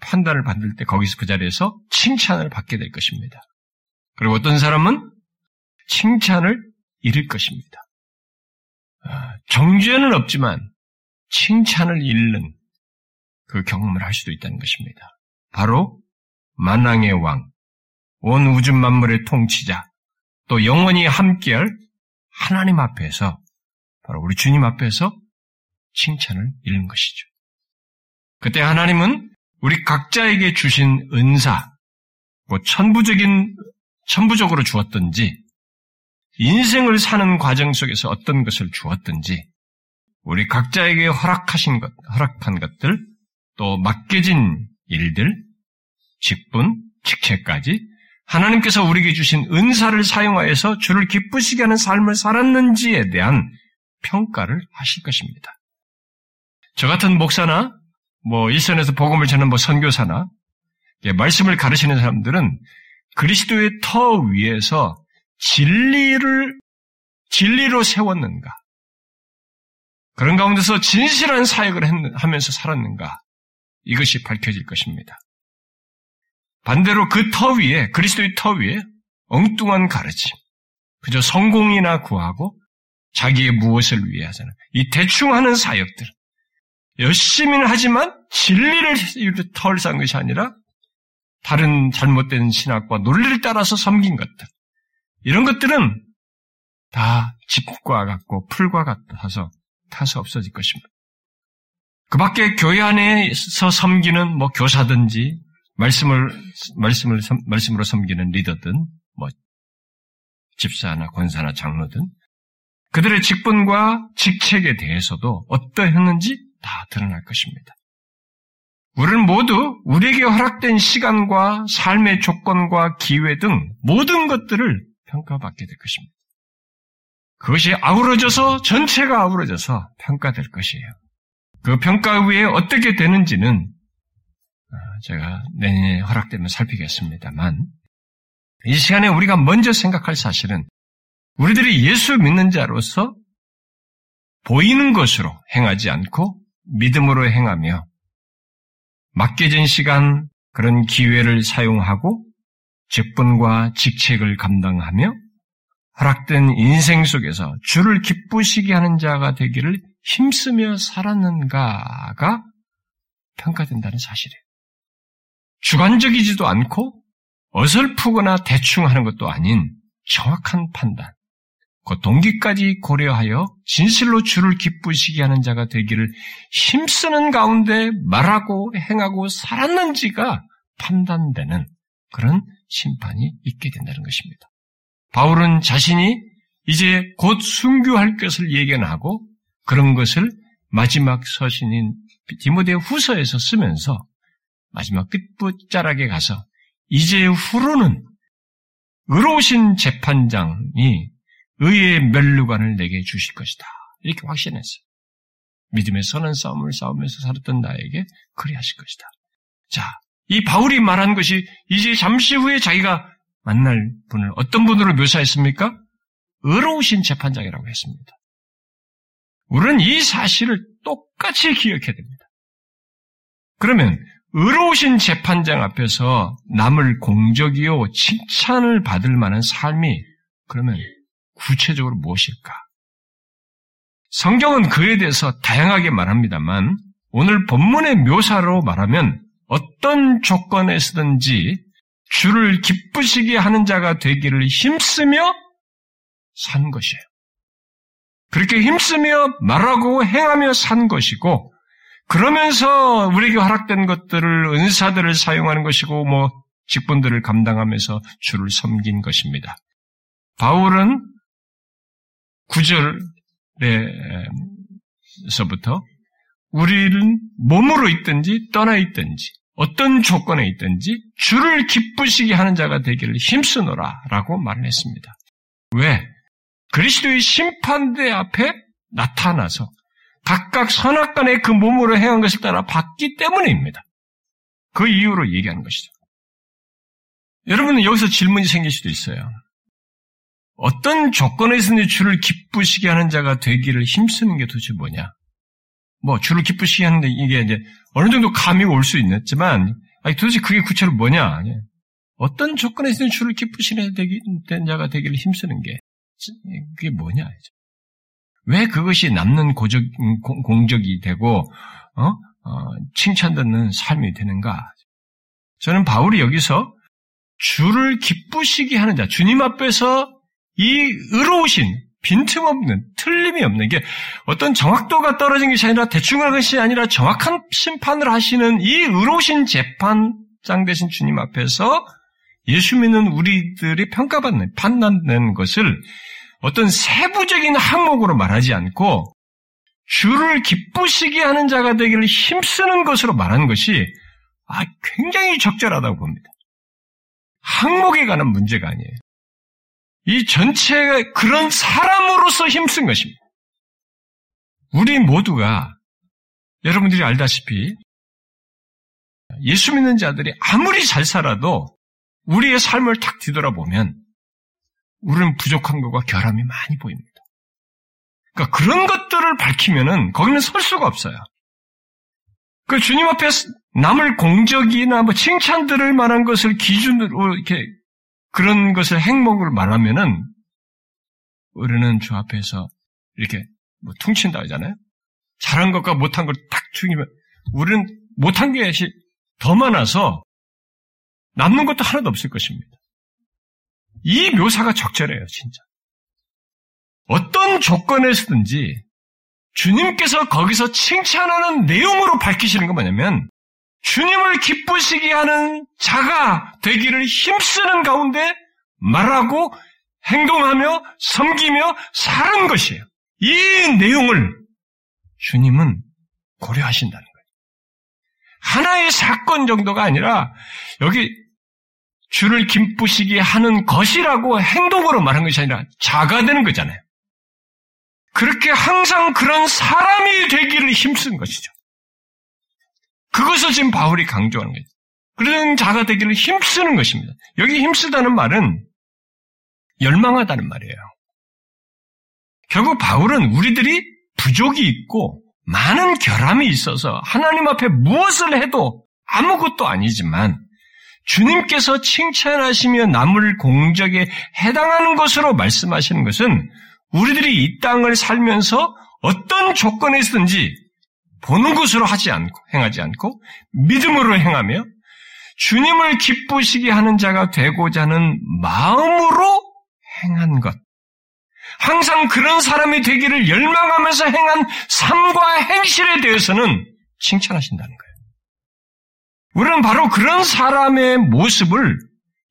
A: 판단을 받을 때 거기서 그 자리에서 칭찬을 받게 될 것입니다. 그리고 어떤 사람은 칭찬을 잃을 것입니다. 아, 정죄는 없지만 칭찬을 잃는 그 경험을 할 수도 있다는 것입니다. 바로 만왕의 왕, 온 우주 만물의 통치자, 또 영원히 함께할 하나님 앞에서 바로 우리 주님 앞에서 칭찬을 잃는 것이죠. 그때 하나님은 우리 각자에게 주신 은사, 뭐 천부적인 천부적으로 주었든지 인생을 사는 과정 속에서 어떤 것을 주었든지 우리 각자에게 허락하신 것, 허락한 것들, 또 맡겨진 일들, 직분, 직책까지 하나님께서 우리에게 주신 은사를 사용하여서 주를 기쁘시게 하는 삶을 살았는지에 대한 평가를 하실 것입니다. 저 같은 목사나 뭐 일선에서 복음을 전하는 뭐 선교사나 말씀을 가르치는 사람들은 그리스도의 터 위에서 진리를 진리로 세웠는가? 그런 가운데서 진실한 사역을 하면서 살았는가? 이것이 밝혀질 것입니다. 반대로 그 터 위에, 그리스도의 터 위에 엉뚱한 가르침, 그저 성공이나 구하고 자기의 무엇을 위해 하잖아. 이 대충 하는 사역들. 열심히는 하지만 진리를 털 산 것이 아니라 다른 잘못된 신학과 논리를 따라서 섬긴 것들. 이런 것들은 다 집과 같고 풀과 같아서 타서 없어질 것입니다. 그 밖에 교회 안에서 섬기는 뭐 교사든지 말씀을 말씀을 말씀으로 섬기는 리더든 뭐 집사나 권사나 장로든 그들의 직분과 직책에 대해서도 어떠했는지 다 드러날 것입니다. 우리는 모두 우리에게 허락된 시간과 삶의 조건과 기회 등 모든 것들을 평가받게 될 것입니다. 그것이 아우러져서 전체가 아우러져서 평가될 것이에요. 그 평가 후에 어떻게 되는지는 아, 제가 내년에 허락되면 살피겠습니다만 이 시간에 우리가 먼저 생각할 사실은 우리들이 예수 믿는 자로서 보이는 것으로 행하지 않고 믿음으로 행하며 맡겨진 시간 그런 기회를 사용하고 직분과 직책을 감당하며 허락된 인생 속에서 주를 기쁘시게 하는 자가 되기를 힘쓰며 살았는가가 평가된다는 사실이에요. 주관적이지도 않고 어설프거나 대충 하는 것도 아닌 정확한 판단, 그 동기까지 고려하여 진실로 주를 기쁘시게 하는 자가 되기를 힘쓰는 가운데 말하고 행하고 살았는지가 판단되는 그런 심판이 있게 된다는 것입니다. 바울은 자신이 이제 곧 순교할 것을 예견하고 그런 것을 마지막 서신인 디모데 후서에서 쓰면서 마지막 끝부자락에 가서 이제 후로는 의로우신 재판장이 의의 멸류관을 내게 주실 것이다. 이렇게 확신했어요. 믿음의 선한 싸움을 싸우면서 살았던 나에게 그리하실 것이다. 자, 이 바울이 말한 것이 이제 잠시 후에 자기가 만날 분을 어떤 분으로 묘사했습니까? 의로우신 재판장이라고 했습니다. 우리는 이 사실을 똑같이 기억해야 됩니다. 그러면 의로우신 재판장 앞에서 남을 공적이요 칭찬을 받을 만한 삶이 그러면 구체적으로 무엇일까? 성경은 그에 대해서 다양하게 말합니다만 오늘 본문의 묘사로 말하면 어떤 조건에서든지 주를 기쁘시게 하는 자가 되기를 힘쓰며 산 것이에요. 그렇게 힘쓰며 말하고 행하며 산 것이고 그러면서 우리에게 허락된 것들을 은사들을 사용하는 것이고 뭐 직분들을 감당하면서 주를 섬긴 것입니다. 바울은 9절에서부터 우리는 몸으로 있든지 떠나 있든지 어떤 조건에 있든지 주를 기쁘시게 하는 자가 되기를 힘쓰노라 라고 말을 했습니다. 왜? 그리스도의 심판대 앞에 나타나서 각각 선악간의 그 몸으로 행한 것을 따라 받기 때문입니다. 그 이유로 얘기하는 것이죠. 여러분은 여기서 질문이 생길 수도 있어요. 어떤 조건에서는 주를 기쁘시게 하는 자가 되기를 힘쓰는 게 도대체 뭐냐? 뭐 주를 기쁘시게 하는데 이게 이제 어느 정도 감이 올 수 있겠지만 아니 도대체 그게 구체로 뭐냐? 어떤 조건에서는 주를 기쁘시게 된 자가 되기를 힘쓰는 게 그게 뭐냐? 왜 그것이 남는 고적, 공적이 되고 어? 어, 칭찬 듣는 삶이 되는가? 저는 바울이 여기서 주를 기쁘시게 하는 자, 주님 앞에서 이 의로우신 빈틈없는 틀림이 없는 게 어떤 정확도가 떨어진 것이 아니라 대충 한 것이 아니라 정확한 심판을 하시는 이 의로우신 재판장 되신 주님 앞에서 예수 믿는 우리들이 평가받는 판단되는 것을 어떤 세부적인 항목으로 말하지 않고 주를 기쁘시게 하는 자가 되기를 힘쓰는 것으로 말하는 것이 아, 굉장히 적절하다고 봅니다. 항목에 관한 문제가 아니에요. 이 전체가 그런 사람으로서 힘쓴 것입니다. 우리 모두가 여러분들이 알다시피 예수 믿는 자들이 아무리 잘 살아도 우리의 삶을 탁 뒤돌아보면 우리는 부족한 것과 결함이 많이 보입니다. 그러니까 그런 것들을 밝히면은 거기는 설 수가 없어요. 그 주님 앞에 남을 공적이나 뭐 칭찬 들을 만한 것을 기준으로 이렇게 그런 것을 행복을 말하면은 우리는 주 앞에서 이렇게 뭐 퉁친다 하잖아요. 잘한 것과 못한 걸딱 죽이면 우리는 못한 것이 더 많아서 남는 것도 하나도 없을 것입니다. 이 묘사가 적절해요, 진짜. 어떤 조건에서든지 주님께서 거기서 칭찬하는 내용으로 밝히시는 건 뭐냐면 주님을 기쁘시게 하는 자가 되기를 힘쓰는 가운데 말하고 행동하며 섬기며 사는 것이에요. 이 내용을 주님은 고려하신다는 거예요. 하나의 사건 정도가 아니라 여기 주를 기쁘시게 하는 것이라고 행동으로 말한 것이 아니라 자가 되는 거잖아요. 그렇게 항상 그런 사람이 되기를 힘쓴 것이죠. 그것을 지금 바울이 강조하는 거예요. 그런 자가 되기를 힘쓰는 것입니다. 여기 힘쓰다는 말은 열망하다는 말이에요. 결국 바울은 우리들이 부족이 있고 많은 결함이 있어서 하나님 앞에 무엇을 해도 아무것도 아니지만 주님께서 칭찬하시며 남을 공적에 해당하는 것으로 말씀하시는 것은 우리들이 이 땅을 살면서 어떤 조건에서든지 보는 것으로 하지 않고, 행하지 않고, 믿음으로 행하며, 주님을 기쁘시게 하는 자가 되고자 하는 마음으로 행한 것. 항상 그런 사람이 되기를 열망하면서 행한 삶과 행실에 대해서는 칭찬하신다는 거예요. 우리는 바로 그런 사람의 모습을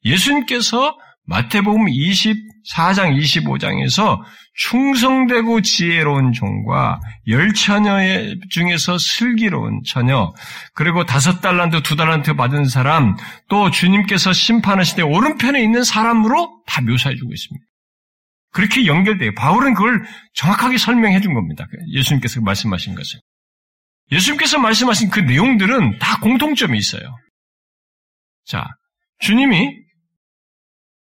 A: 예수님께서 마태복음 24장 25장에서 충성되고 지혜로운 종과 열 처녀 중에서 슬기로운 처녀, 그리고 다섯 달란트, 두 달란트 받은 사람, 또 주님께서 심판하실 때 오른편에 있는 사람으로 다 묘사해주고 있습니다. 그렇게 연결돼요. 바울은 그걸 정확하게 설명해 준 겁니다. 예수님께서 말씀하신 것을. 예수님께서 말씀하신 그 내용들은 다 공통점이 있어요. 자, 주님이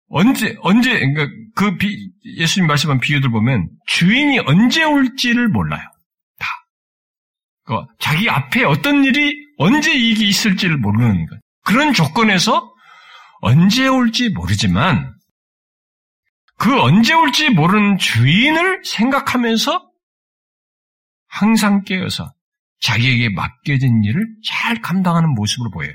A: 언제, 언제, 그러니까 그 비, 예수님 말씀한 비유들 보면 주인이 언제 올지를 몰라요. 다. 그 자기 앞에 어떤 일이 언제 이익이 있을지를 모르는 것. 그런 조건에서 언제 올지 모르지만 그 언제 올지 모르는 주인을 생각하면서 항상 깨어서 자기에게 맡겨진 일을 잘 감당하는 모습으로 보여요.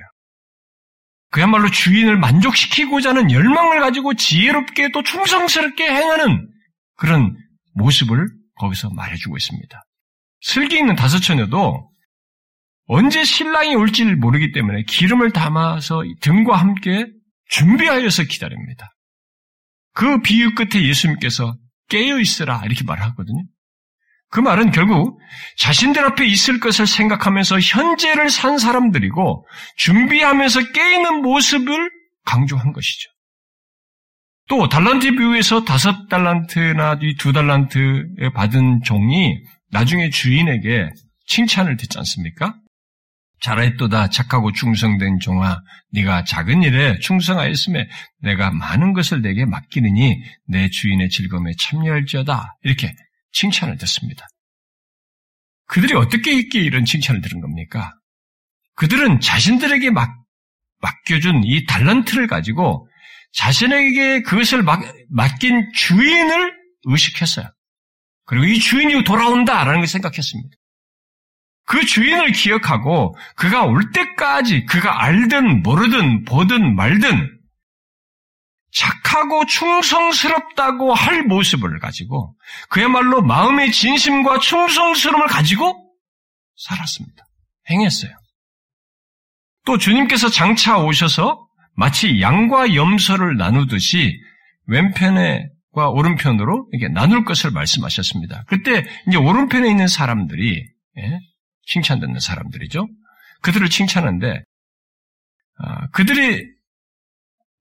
A: 그야말로 주인을 만족시키고자 하는 열망을 가지고 지혜롭게 또 충성스럽게 행하는 그런 모습을 거기서 말해주고 있습니다. 슬기 있는 다섯 처녀도 언제 신랑이 올지 를 모르기 때문에 기름을 담아서 등과 함께 준비하여서 기다립니다. 그 비유 끝에 예수님께서 깨어 있으라 이렇게 말하거든요. 그 말은 결국 자신들 앞에 있을 것을 생각하면서 현재를 산 사람들이고 준비하면서 깨있는 모습을 강조한 것이죠. 또 달란트 비유에서 다섯 달란트나 두 달란트 받은 종이 나중에 주인에게 칭찬을 듣지 않습니까? 잘했도다 착하고 충성된 종아 네가 작은 일에 충성하였음에 내가 많은 것을 내게 맡기느니 내 주인의 즐거움에 참여할지어다 이렇게 칭찬을 듣습니다. 그들이 어떻게 있기에 이런 칭찬을 들은 겁니까? 그들은 자신들에게 맡, 맡겨준 이 달란트를 가지고 자신에게 그것을 맡, 맡긴 주인을 의식했어요. 그리고 이 주인이 돌아온다라는 걸 생각했습니다. 그 주인을 기억하고 그가 올 때까지 그가 알든 모르든 보든 말든 착하고 충성스럽다고 할 모습을 가지고 그야말로 마음의 진심과 충성스러움을 가지고 살았습니다. 행했어요. 또 주님께서 장차 오셔서 마치 양과 염소를 나누듯이 왼편과 오른편으로 이렇게 나눌 것을 말씀하셨습니다. 그때 이제 오른편에 있는 사람들이 예? 칭찬듣는 사람들이죠. 그들을 칭찬하는데 아, 그들이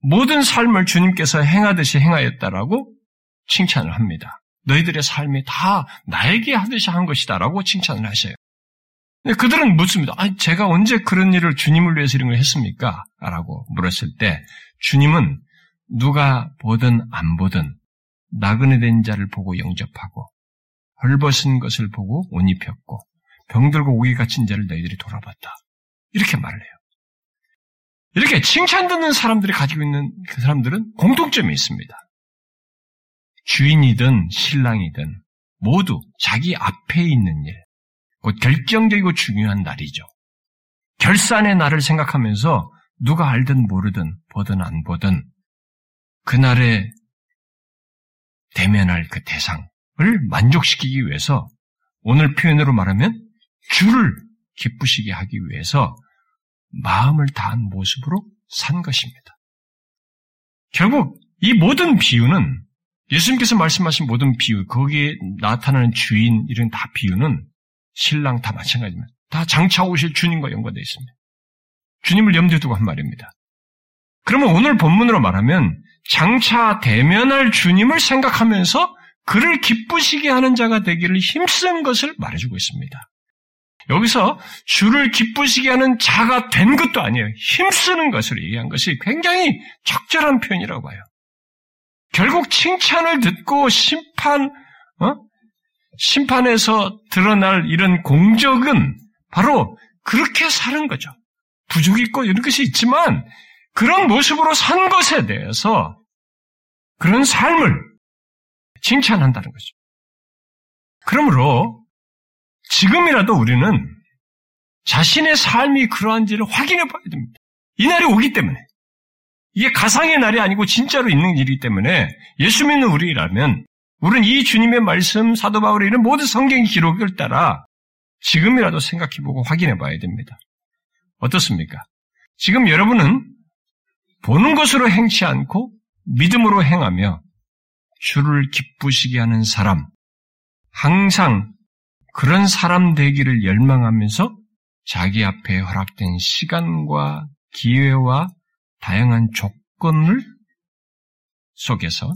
A: 모든 삶을 주님께서 행하듯이 행하였다라고 칭찬을 합니다. 너희들의 삶이 다 나에게 하듯이 한 것이다라고 칭찬을 하셔요. 그들은 묻습니다. 아, 제가 언제 그런 일을 주님을 위해서 이런 걸 했습니까? 라고 물었을 때 주님은 누가 보든 안 보든 나그네 된 자를 보고 영접하고 헐벗은 것을 보고 옷 입혔고 병들고 오기 갇힌 자를 너희들이 돌아봤다. 이렇게 말을 해요. 이렇게 칭찬 듣는 사람들이 가지고 있는 그 사람들은 공통점이 있습니다. 주인이든 신랑이든 모두 자기 앞에 있는 일, 곧 결정적이고 중요한 날이죠. 결산의 날을 생각하면서 누가 알든 모르든 보든 안 보든 그날에 대면할 그 대상을 만족시키기 위해서 오늘 표현으로 말하면 주를 기쁘시게 하기 위해서 마음을 다한 모습으로 산 것입니다. 결국 이 모든 비유는 예수님께서 말씀하신 모든 비유, 거기에 나타나는 주인 이런 다 비유는 신랑 다 마찬가지입니다. 다 장차 오실 주님과 연관되어 있습니다. 주님을 염두에 두고 한 말입니다. 그러면 오늘 본문으로 말하면 장차 대면할 주님을 생각하면서 그를 기쁘시게 하는 자가 되기를 힘쓴 것을 말해주고 있습니다. 여기서 주를 기쁘시게 하는 자가 된 것도 아니에요. 힘쓰는 것을 얘기한 것이 굉장히 적절한 표현이라고 봐요. 결국 칭찬을 듣고 심판, 어? 심판에서 드러날 이런 공적은 바로 그렇게 사는 거죠. 부족이 있고 이런 것이 있지만 그런 모습으로 산 것에 대해서 그런 삶을 칭찬한다는 거죠. 그러므로 지금이라도 우리는 자신의 삶이 그러한지를 확인해 봐야 됩니다. 이 날이 오기 때문에. 이게 가상의 날이 아니고 진짜로 있는 일이기 때문에 예수 믿는 우리라면 우리는 이 주님의 말씀, 사도 바울의 이런 모든 성경 기록을 따라 지금이라도 생각해 보고 확인해 봐야 됩니다. 어떻습니까? 지금 여러분은 보는 것으로 행치 않고 믿음으로 행하며 주를 기쁘시게 하는 사람, 항상 그런 사람 되기를 열망하면서 자기 앞에 허락된 시간과 기회와 다양한 조건을 속에서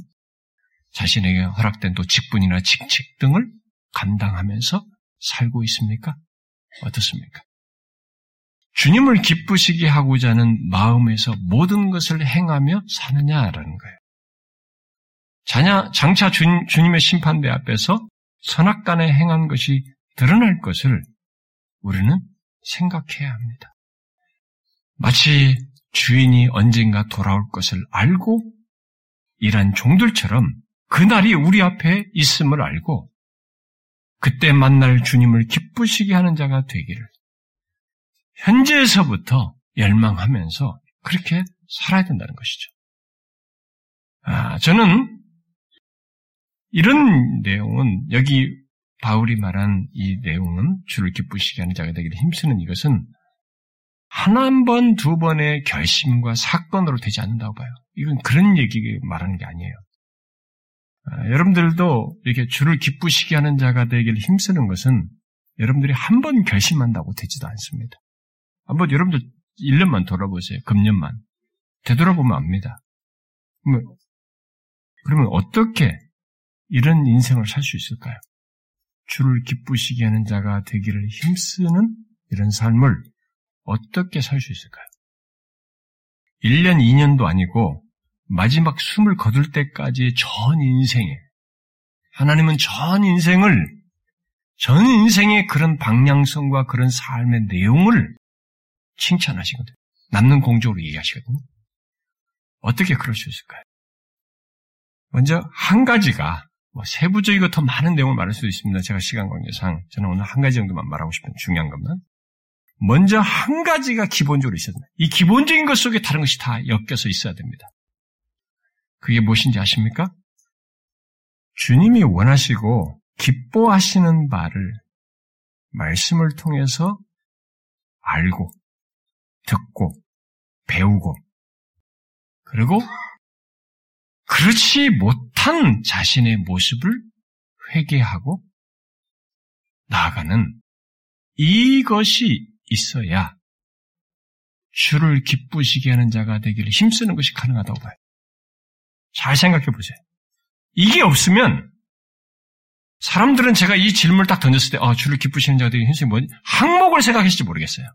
A: 자신에게 허락된 또 직분이나 직책 등을 감당하면서 살고 있습니까? 어떻습니까? 주님을 기쁘시게 하고자 하는 마음에서 모든 것을 행하며 사느냐라는 거예요. 자냐, 장차 주, 주님의 심판대 앞에서 선악간에 행한 것이 드러날 것을 우리는 생각해야 합니다. 마치 주인이 언젠가 돌아올 것을 알고 일한 종들처럼 그날이 우리 앞에 있음을 알고 그때 만날 주님을 기쁘시게 하는 자가 되기를 현재에서부터 열망하면서 그렇게 살아야 된다는 것이죠. 아, 저는 이런 내용은 여기 바울이 말한 이 내용은 주를 기쁘시게 하는 자가 되기를 힘쓰는 이것은 한한 번, 두 번의 결심과 사건으로 되지 않는다고 봐요. 이건 그런 얘기 말하는 게 아니에요. 아, 여러분들도 이렇게 주를 기쁘시게 하는 자가 되기를 힘쓰는 것은 여러분들이 한 번 결심한다고 되지도 않습니다. 한번 여러분들 1년만 돌아보세요. 금년만. 되돌아보면 압니다. 그러면 어떻게 이런 인생을 살 수 있을까요? 주를 기쁘시게 하는 자가 되기를 힘쓰는 이런 삶을 어떻게 살 수 있을까요? 1년, 2년도 아니고 마지막 숨을 거둘 때까지의 전 인생에 하나님은 전 인생을 전 인생의 그런 방향성과 그런 삶의 내용을 칭찬하시거든요. 남는 공적으로 얘기하시거든요. 어떻게 그럴 수 있을까요? 먼저 한 가지가 뭐 세부적이고 더 많은 내용을 말할 수도 있습니다. 제가 시간 관계상 저는 오늘 한 가지 정도만 말하고 싶은 중요한 것만. 먼저 한 가지가 기본적으로 있어야 됩니다. 이 기본적인 것 속에 다른 것이 다 엮여서 있어야 됩니다. 그게 무엇인지 아십니까? 주님이 원하시고 기뻐하시는 바를 말씀을 통해서 알고, 듣고, 배우고, 그리고 그렇지 못한 자신의 모습을 회개하고 나아가는 이것이 있어야 주를 기쁘시게 하는 자가 되기를 힘쓰는 것이 가능하다고 봐요. 잘 생각해 보세요. 이게 없으면 사람들은 제가 이 질문을 딱 던졌을 때, 아, 주를 기쁘시는 자가 되기 힘쓰는 뭐지? 항목을 생각했을지 모르겠어요.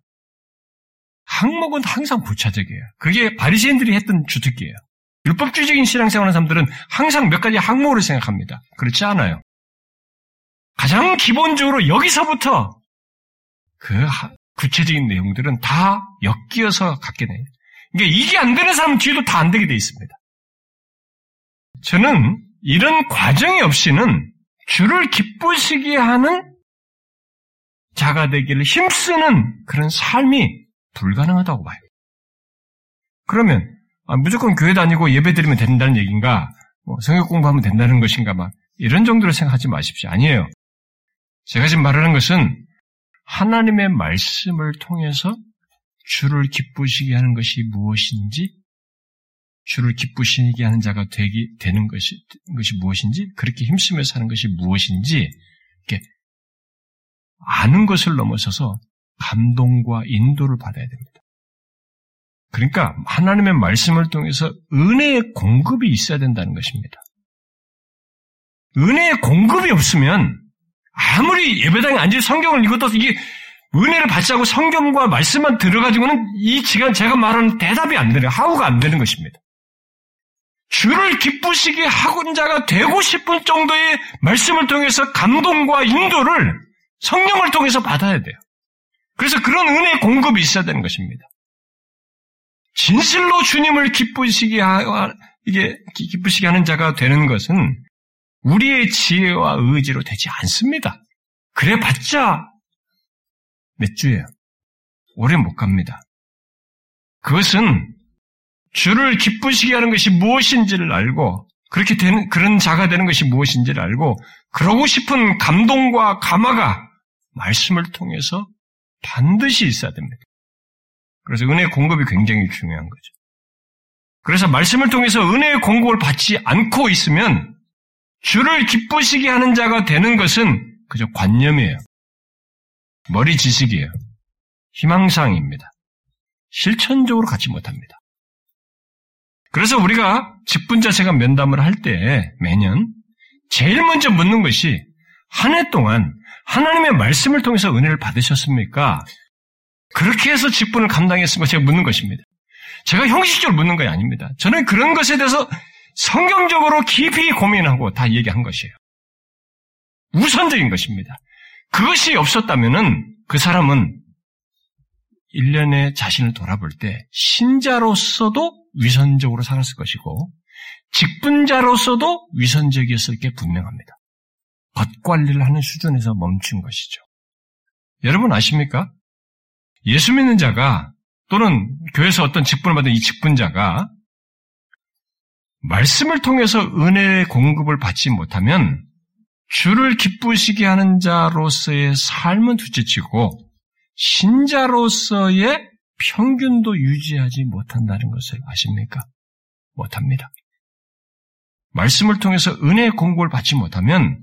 A: 항목은 항상 부차적이에요. 그게 바리새인들이 했던 주특기예요. 율법주의적인 신앙생활하는 사람들은 항상 몇 가지 항목으로 생각합니다. 그렇지 않아요. 가장 기본적으로 여기서부터 그 구체적인 내용들은 다 엮여서 갖게 돼요. 그러니까 이게 안 되는 사람은 뒤에도 다 안 되게 돼 있습니다. 저는 이런 과정이 없이는 주를 기쁘시게 하는 자가 되기를 힘쓰는 그런 삶이 불가능하다고 봐요. 그러면 아, 무조건 교회 다니고 예배 드리면 된다는 얘기인가? 뭐 성역 공부하면 된다는 것인가? 막 이런 정도로 생각하지 마십시오. 아니에요. 제가 지금 말하는 것은 하나님의 말씀을 통해서 주를 기쁘시게 하는 것이 무엇인지, 주를 기쁘시게 하는 자가 되기, 되는 것이, 것이 무엇인지, 그렇게 힘쓰며 사는 것이 무엇인지, 이렇게 아는 것을 넘어서서 감동과 인도를 받아야 됩니다. 그러니까 하나님의 말씀을 통해서 은혜의 공급이 있어야 된다는 것입니다. 은혜의 공급이 없으면 아무리 예배당에 앉아 성경을 읽어도 이게 은혜를 받지 않고 성경과 말씀만 들어가지고는 이 시간 제가 말하는 대답이 안 되는, 하우가 안 되는 것입니다. 주를 기쁘시게 하군 자가 되고 싶은 정도의 말씀을 통해서 감동과 인도를 성령을 통해서 받아야 돼요. 그래서 그런 은혜의 공급이 있어야 되는 것입니다. 진실로 주님을 기쁘시게 하, 이게 기쁘시게 하는 자가 되는 것은 우리의 지혜와 의지로 되지 않습니다. 그래 봤자 몇 주예요. 오래 못 갑니다. 그것은 주를 기쁘시게 하는 것이 무엇인지를 알고 그렇게 되는 그런 자가 되는 것이 무엇인지를 알고 그러고 싶은 감동과 감화가 말씀을 통해서 반드시 있어야 됩니다. 그래서 은혜 공급이 굉장히 중요한 거죠. 그래서 말씀을 통해서 은혜의 공급을 받지 않고 있으면 주를 기쁘시게 하는 자가 되는 것은 그저 관념이에요. 머리 지식이에요. 희망사항입니다. 실천적으로 갖지 못합니다. 그래서 우리가 직분자세가 면담을 할 때 매년 제일 먼저 묻는 것이 한 해 동안 하나님의 말씀을 통해서 은혜를 받으셨습니까? 그렇게 해서 직분을 감당했으면 제가 묻는 것입니다. 제가 형식적으로 묻는 것이 아닙니다. 저는 그런 것에 대해서 성경적으로 깊이 고민하고 다 얘기한 것이에요. 우선적인 것입니다. 그것이 없었다면은 그 사람은 1년에 자신을 돌아볼 때 신자로서도 위선적으로 살았을 것이고 직분자로서도 위선적이었을 게 분명합니다. 겉 관리를 하는 수준에서 멈춘 것이죠. 여러분 아십니까? 예수 믿는 자가 또는 교회에서 어떤 직분을 받은 이 직분자가 말씀을 통해서 은혜의 공급을 받지 못하면 주를 기쁘시게 하는 자로서의 삶은 둘째치고 신자로서의 평균도 유지하지 못한다는 것을 아십니까? 못합니다. 말씀을 통해서 은혜의 공급을 받지 못하면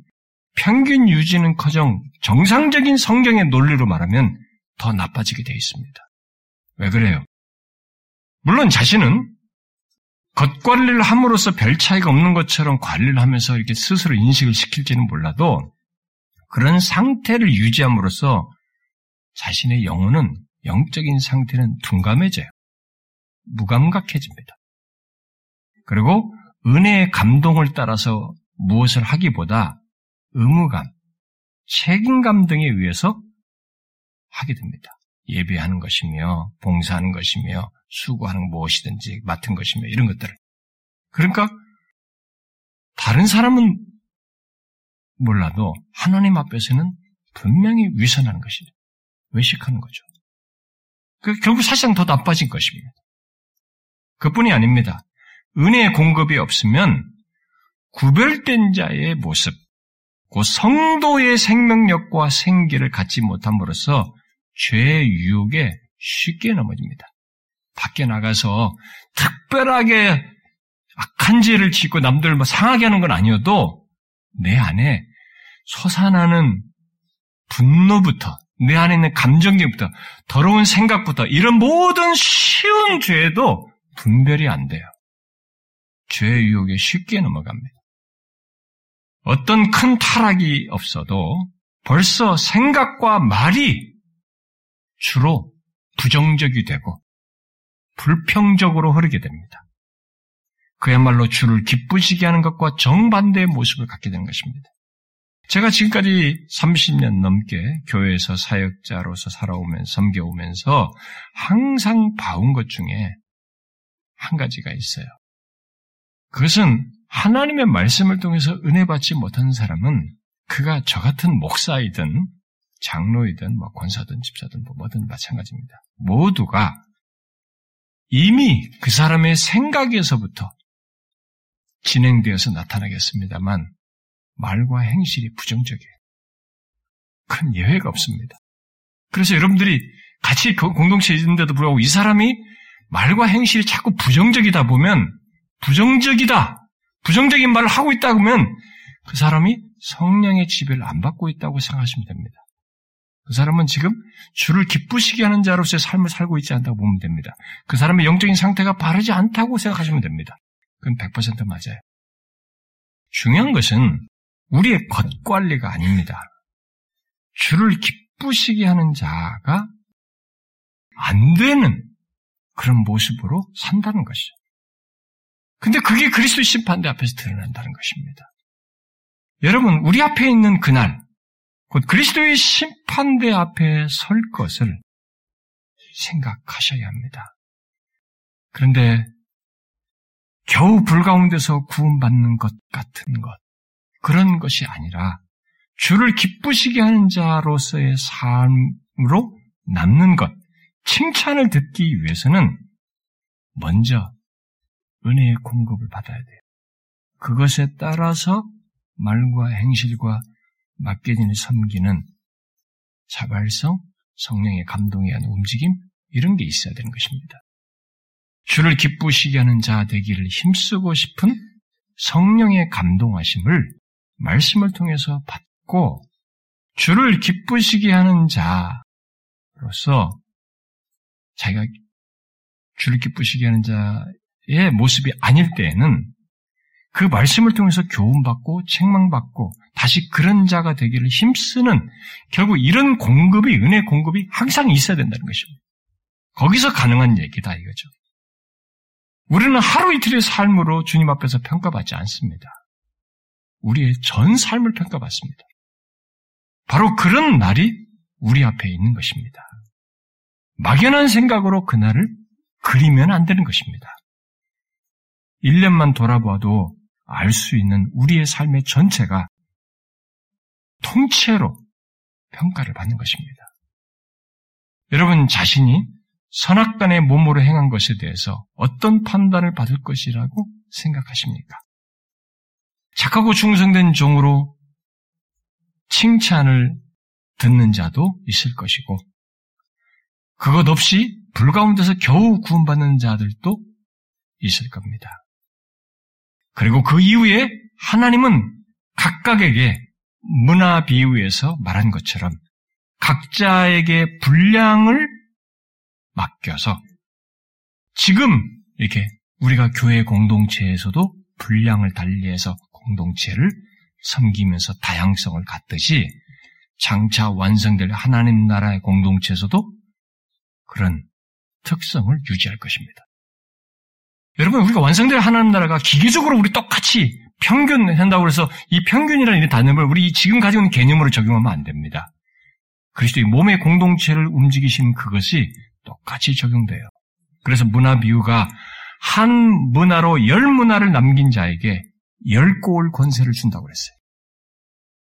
A: 평균 유지는 커녕 정상적인 성경의 논리로 말하면 더 나빠지게 되어 있습니다. 왜 그래요? 물론 자신은 겉관리를 함으로써 별 차이가 없는 것처럼 관리를 하면서 이렇게 스스로 인식을 시킬지는 몰라도 그런 상태를 유지함으로써 자신의 영혼은 영적인 상태는 둔감해져요. 무감각해집니다. 그리고 은혜의 감동을 따라서 무엇을 하기보다 의무감, 책임감 등에 의해서 하게 됩니다. 예배하는 것이며 봉사하는 것이며 수고하는 무엇이든지 맡은 것이며 이런 것들을. 그러니까 다른 사람은 몰라도 하나님 앞에서는 분명히 위선하는 것이죠. 외식하는 거죠. 그 결국 사실상 더 나빠진 것입니다. 그뿐이 아닙니다. 은혜의 공급이 없으면 구별된 자의 모습, 그 성도의 생명력과 생기를 갖지 못함으로써 죄의 유혹에 쉽게 넘어집니다. 밖에 나가서 특별하게 악한 죄를 짓고 남들을 뭐 상하게 하는 건 아니어도 내 안에 솟아나는 분노부터 내 안에 있는 감정기부터 더러운 생각부터 이런 모든 쉬운 죄도 분별이 안 돼요. 죄의 유혹에 쉽게 넘어갑니다. 어떤 큰 타락이 없어도 벌써 생각과 말이 주로 부정적이 되고 불평적으로 흐르게 됩니다. 그야말로 주를 기쁘시게 하는 것과 정반대의 모습을 갖게 되는 것입니다. 제가 지금까지 30년 넘게 교회에서 사역자로서 살아오면서 섬겨오면서 항상 봐온 것 중에 한 가지가 있어요. 그것은 하나님의 말씀을 통해서 은혜 받지 못하는 사람은 그가 저 같은 목사이든 장로이든 뭐 권사든 집사든 뭐 뭐든 마찬가지입니다. 모두가 이미 그 사람의 생각에서부터 진행되어서 나타나겠습니다만 말과 행실이 부정적이에요. 큰 예외가 없습니다. 그래서 여러분들이 같이 그 공동체에 있는데도 불구하고 이 사람이 말과 행실이 자꾸 부정적이다 보면 부정적이다. 부정적인 말을 하고 있다 보면 그 사람이 성령의 지배를 안 받고 있다고 생각하시면 됩니다. 그 사람은 지금 주를 기쁘시게 하는 자로서의 삶을 살고 있지 않다고 보면 됩니다. 그 사람의 영적인 상태가 바르지 않다고 생각하시면 됩니다. 그건 100% 맞아요. 중요한 것은 우리의 겉 관리가 아닙니다. 주를 기쁘시게 하는 자가 안 되는 그런 모습으로 산다는 것이죠. 근데 그게 그리스도 심판대 앞에서 드러난다는 것입니다. 여러분, 우리 앞에 있는 그날, 곧 그리스도의 심판대 앞에 설 것을 생각하셔야 합니다. 그런데 겨우 불 가운데서 구원받는 것 같은 것, 그런 것이 아니라 주를 기쁘시게 하는 자로서의 삶으로 남는 것, 칭찬을 듣기 위해서는 먼저 은혜의 공급을 받아야 돼요. 그것에 따라서 말과 행실과 맡겨지는 섬기는 자발성, 성령의 감동에 의한 움직임, 이런 게 있어야 되는 것입니다. 주를 기쁘시게 하는 자 되기를 힘쓰고 싶은 성령의 감동하심을 말씀을 통해서 받고 주를 기쁘시게 하는 자로서 자기가 주를 기쁘시게 하는 자의 모습이 아닐 때에는 그 말씀을 통해서 교훈받고 책망받고 다시 그런 자가 되기를 힘쓰는 결국 이런 공급이 은혜 공급이 항상 있어야 된다는 것입니다. 거기서 가능한 얘기다 이거죠. 우리는 하루 이틀의 삶으로 주님 앞에서 평가받지 않습니다. 우리의 전 삶을 평가받습니다. 바로 그런 날이 우리 앞에 있는 것입니다. 막연한 생각으로 그날을 그리면 안 되는 것입니다. 1년만 돌아봐도 알 수 있는 우리의 삶의 전체가 통째로 평가를 받는 것입니다. 여러분 자신이 선악간의 몸으로 행한 것에 대해서 어떤 판단을 받을 것이라고 생각하십니까? 착하고 충성된 종으로 칭찬을 듣는 자도 있을 것이고, 그것 없이 불 가운데서 겨우 구원받는 자들도 있을 겁니다. 그리고 그 이후에 하나님은 각각에게 문화 비유에서 말한 것처럼 각자에게 분량을 맡겨서 지금 이렇게 우리가 교회 공동체에서도 분량을 달리해서 공동체를 섬기면서 다양성을 갖듯이 장차 완성될 하나님 나라의 공동체에서도 그런 특성을 유지할 것입니다. 여러분, 우리가 완성될 하나님 나라가 기계적으로 우리 똑같이 평균 한다고 해서 이 평균이라는 이 단어를 우리 지금 가지고 있는 개념으로 적용하면 안 됩니다. 그리스도의 몸의 공동체를 움직이신 그것이 똑같이 적용돼요. 그래서 문화 비유가 한 문화로 열 문화를 남긴 자에게 열 꼬울 권세를 준다고 그랬어요.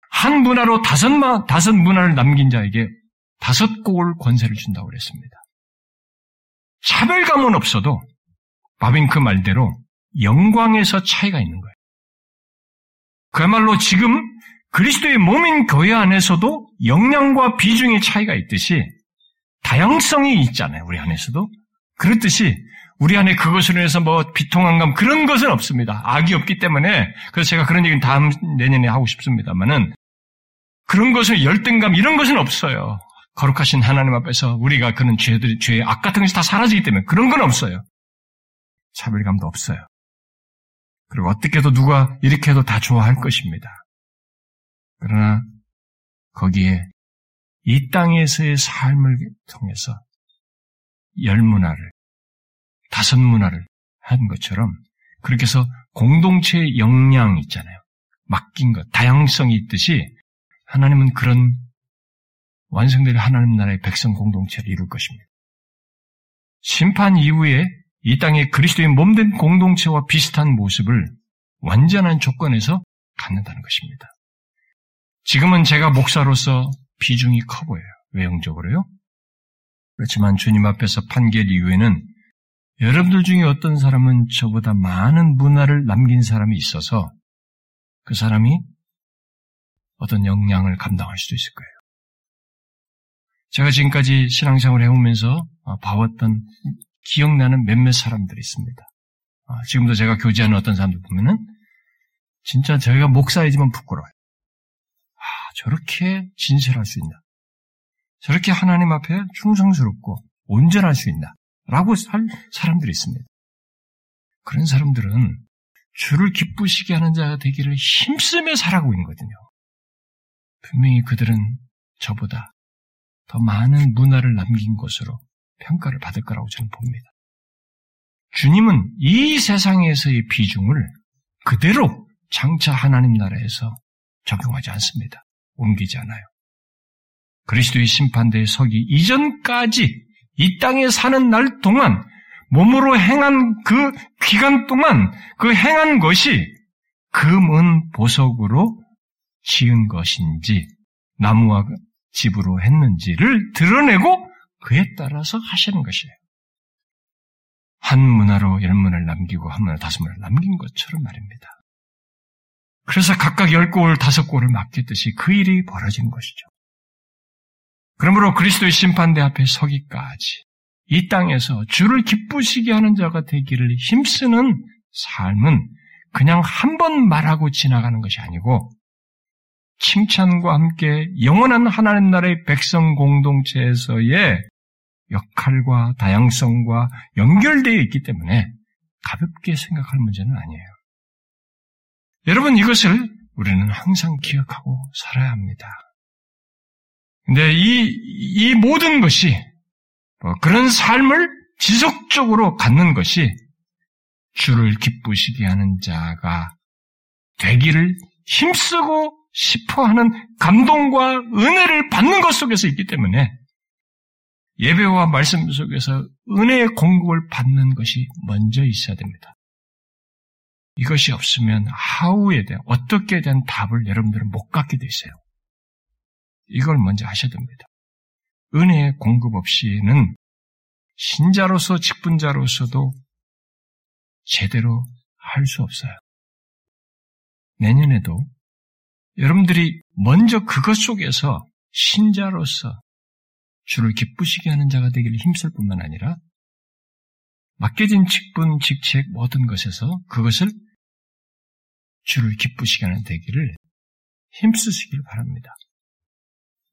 A: 한 문화로 다섯, 다섯 문화를 남긴 자에게 다섯 곡을 권세를 준다고 그랬습니다. 차별감은 없어도 바빙크 말대로 영광에서 차이가 있는 거예요. 그야말로 지금 그리스도의 몸인 교회 안에서도 역량과 비중의 차이가 있듯이 다양성이 있잖아요. 우리 안에서도. 그렇듯이 우리 안에 그것으로 인해서 뭐 비통함감 그런 것은 없습니다. 악이 없기 때문에 그래서 제가 그런 얘기는 다음 내년에 하고 싶습니다만은 그런 것은 열등감 이런 것은 없어요. 거룩하신 하나님 앞에서 우리가 그런 죄들 죄의 악 같은 것이 다 사라지기 때문에 그런 건 없어요. 차별감도 없어요. 그리고 어떻게 해도 누가 이렇게 해도 다 좋아할 것입니다. 그러나 거기에 이 땅에서의 삶을 통해서 열 문화를, 다섯 문화를 한 것처럼 그렇게 해서 공동체의 역량 있잖아요. 맡긴 것, 다양성이 있듯이 하나님은 그런 완성될 하나님 나라의 백성 공동체를 이룰 것입니다. 심판 이후에 이 땅에 그리스도의 몸된 공동체와 비슷한 모습을 완전한 조건에서 갖는다는 것입니다. 지금은 제가 목사로서 비중이 커 보여요. 외형적으로요. 그렇지만 주님 앞에서 판결 이후에는 여러분들 중에 어떤 사람은 저보다 많은 문화를 남긴 사람이 있어서 그 사람이 어떤 역량을 감당할 수도 있을 거예요. 제가 지금까지 신앙생활을 해오면서 봐왔던 기억나는 몇몇 사람들이 있습니다. 아, 지금도 제가 교제하는 어떤 사람들 보면은 진짜 저희가 목사이지만 부끄러워요. 아, 저렇게 진실할 수 있나? 저렇게 하나님 앞에 충성스럽고 온전할 수 있나? 라고 살 사람들이 있습니다. 그런 사람들은 주를 기쁘시게 하는 자가 되기를 힘쓰며 살아가고 있거든요. 분명히 그들은 저보다 더 많은 문화를 남긴 것으로 평가를 받을 거라고 저는 봅니다. 주님은 이 세상에서의 비중을 그대로 장차 하나님 나라에서 적용하지 않습니다. 옮기지 않아요. 그리스도의 심판대에 서기 이전까지 이 땅에 사는 날 동안 몸으로 행한 그 기간 동안 그 행한 것이 금은 보석으로 지은 것인지 나무와 집으로 했는지를 드러내고 그에 따라서 하시는 것이에요. 한 문화로 열 문화를 남기고 한 문화 다섯 문화를 남긴 것처럼 말입니다. 그래서 각각 열 골, 다섯 골을 맡겼듯이 그 일이 벌어진 것이죠. 그러므로 그리스도의 심판대 앞에 서기까지 이 땅에서 주를 기쁘시게 하는 자가 되기를 힘쓰는 삶은 그냥 한 번 말하고 지나가는 것이 아니고 칭찬과 함께 영원한 하나님 나라의 백성 공동체에서의 역할과 다양성과 연결되어 있기 때문에 가볍게 생각할 문제는 아니에요. 여러분 이것을 우리는 항상 기억하고 살아야 합니다. 근데 이, 이 모든 것이 뭐 그런 삶을 지속적으로 갖는 것이 주를 기쁘시게 하는 자가 되기를 힘쓰고 싶어 하는 감동과 은혜를 받는 것 속에서 있기 때문에 예배와 말씀 속에서 은혜의 공급을 받는 것이 먼저 있어야 됩니다. 이것이 없으면 하우에 대한 어떻게 대한 답을 여러분들은 못 갖게 돼 있어요. 이걸 먼저 하셔야 됩니다. 은혜의 공급 없이는 신자로서 직분자로서도 제대로 할 수 없어요. 내년에도 여러분들이 먼저 그것 속에서 신자로서 주를 기쁘시게 하는 자가 되기를 힘쓸 뿐만 아니라 맡겨진 직분, 직책 모든 것에서 그것을 주를 기쁘시게 하는 되기를 힘쓰시길 바랍니다.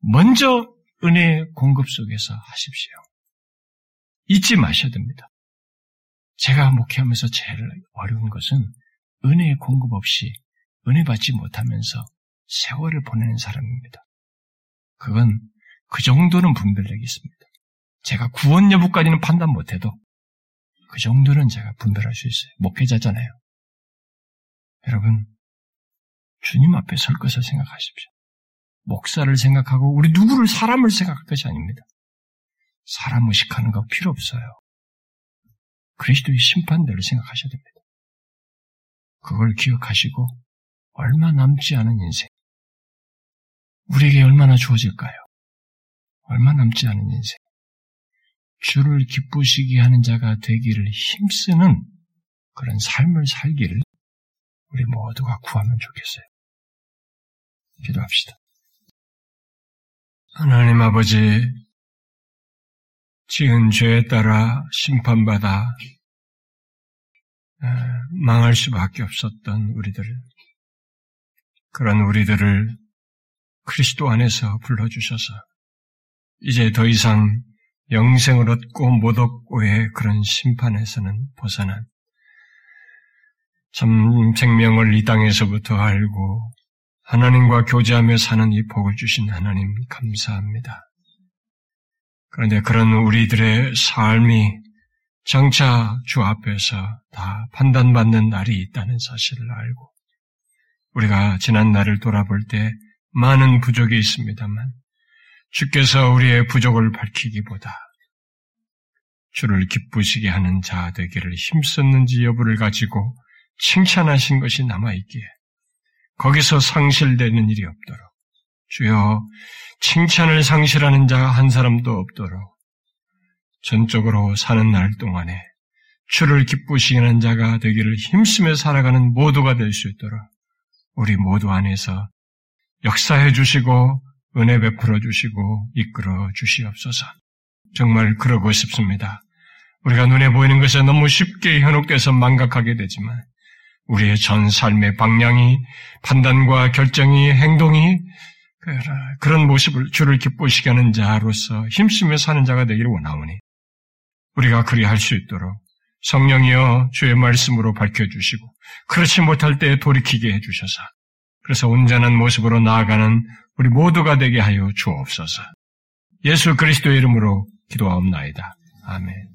A: 먼저 은혜의 공급 속에서 하십시오. 잊지 마셔야 됩니다. 제가 목회하면서 제일 어려운 것은 은혜의 공급 없이 은혜 받지 못하면서 세월을 보내는 사람입니다. 그건 그 정도는 분별력이 있습니다. 제가 구원 여부까지는 판단 못해도 그 정도는 제가 분별할 수 있어요. 목회자잖아요. 여러분, 주님 앞에 설 것을 생각하십시오. 목사를 생각하고 우리 누구를 사람을 생각할 것이 아닙니다. 사람 의식하는 거 필요 없어요. 그리스도의 심판대로 생각하셔야 됩니다. 그걸 기억하시고 얼마 남지 않은 인생,
B: 우리에게 얼마나 주어질까요? 얼마 남지 않은 인생. 주를 기쁘시게 하는 자가 되기를 힘쓰는 그런 삶을 살기를 우리 모두가 구하면 좋겠어요. 기도합시다.
A: 하나님 아버지, 지은 죄에 따라 심판받아 망할 수밖에 없었던 우리들, 그런 우리들을 그리스도 안에서 불러주셔서 이제 더 이상 영생을 얻고 못 얻고의 그런 심판에서는 벗어난 참 생명을 이 땅에서부터 알고 하나님과 교제하며 사는 이 복을 주신 하나님 감사합니다. 그런데 그런 우리들의 삶이 장차 주 앞에서 다 판단받는 날이 있다는 사실을 알고 우리가 지난 날을 돌아볼 때 많은 부족이 있습니다만 주께서 우리의 부족을 밝히기보다 주를 기쁘시게 하는 자 되기를 힘썼는지 여부를 가지고 칭찬하신 것이 남아있기에 거기서 상실되는 일이 없도록 주여 칭찬을 상실하는 자 한 사람도 없도록 전적으로 사는 날 동안에 주를 기쁘시게 하는 자가 되기를 힘쓰며 살아가는 모두가 될 수 있도록 우리 모두 안에서 역사해 주시고 은혜 베풀어 주시고 이끌어 주시옵소서. 정말 그러고 싶습니다. 우리가 눈에 보이는 것에 너무 쉽게 현혹돼서 망각하게 되지만 우리의 전 삶의 방향이 판단과 결정이 행동이 그런 모습을 주를 기쁘시게 하는 자로서 힘쓰며 사는 자가 되기를 원하오니 우리가 그리할 수 있도록 성령이여 주의 말씀으로 밝혀주시고 그렇지 못할 때 돌이키게 해주셔서 그래서 온전한 모습으로 나아가는 우리 모두가 되게 하여 주옵소서. 예수 그리스도의 이름으로 기도하옵나이다. 아멘.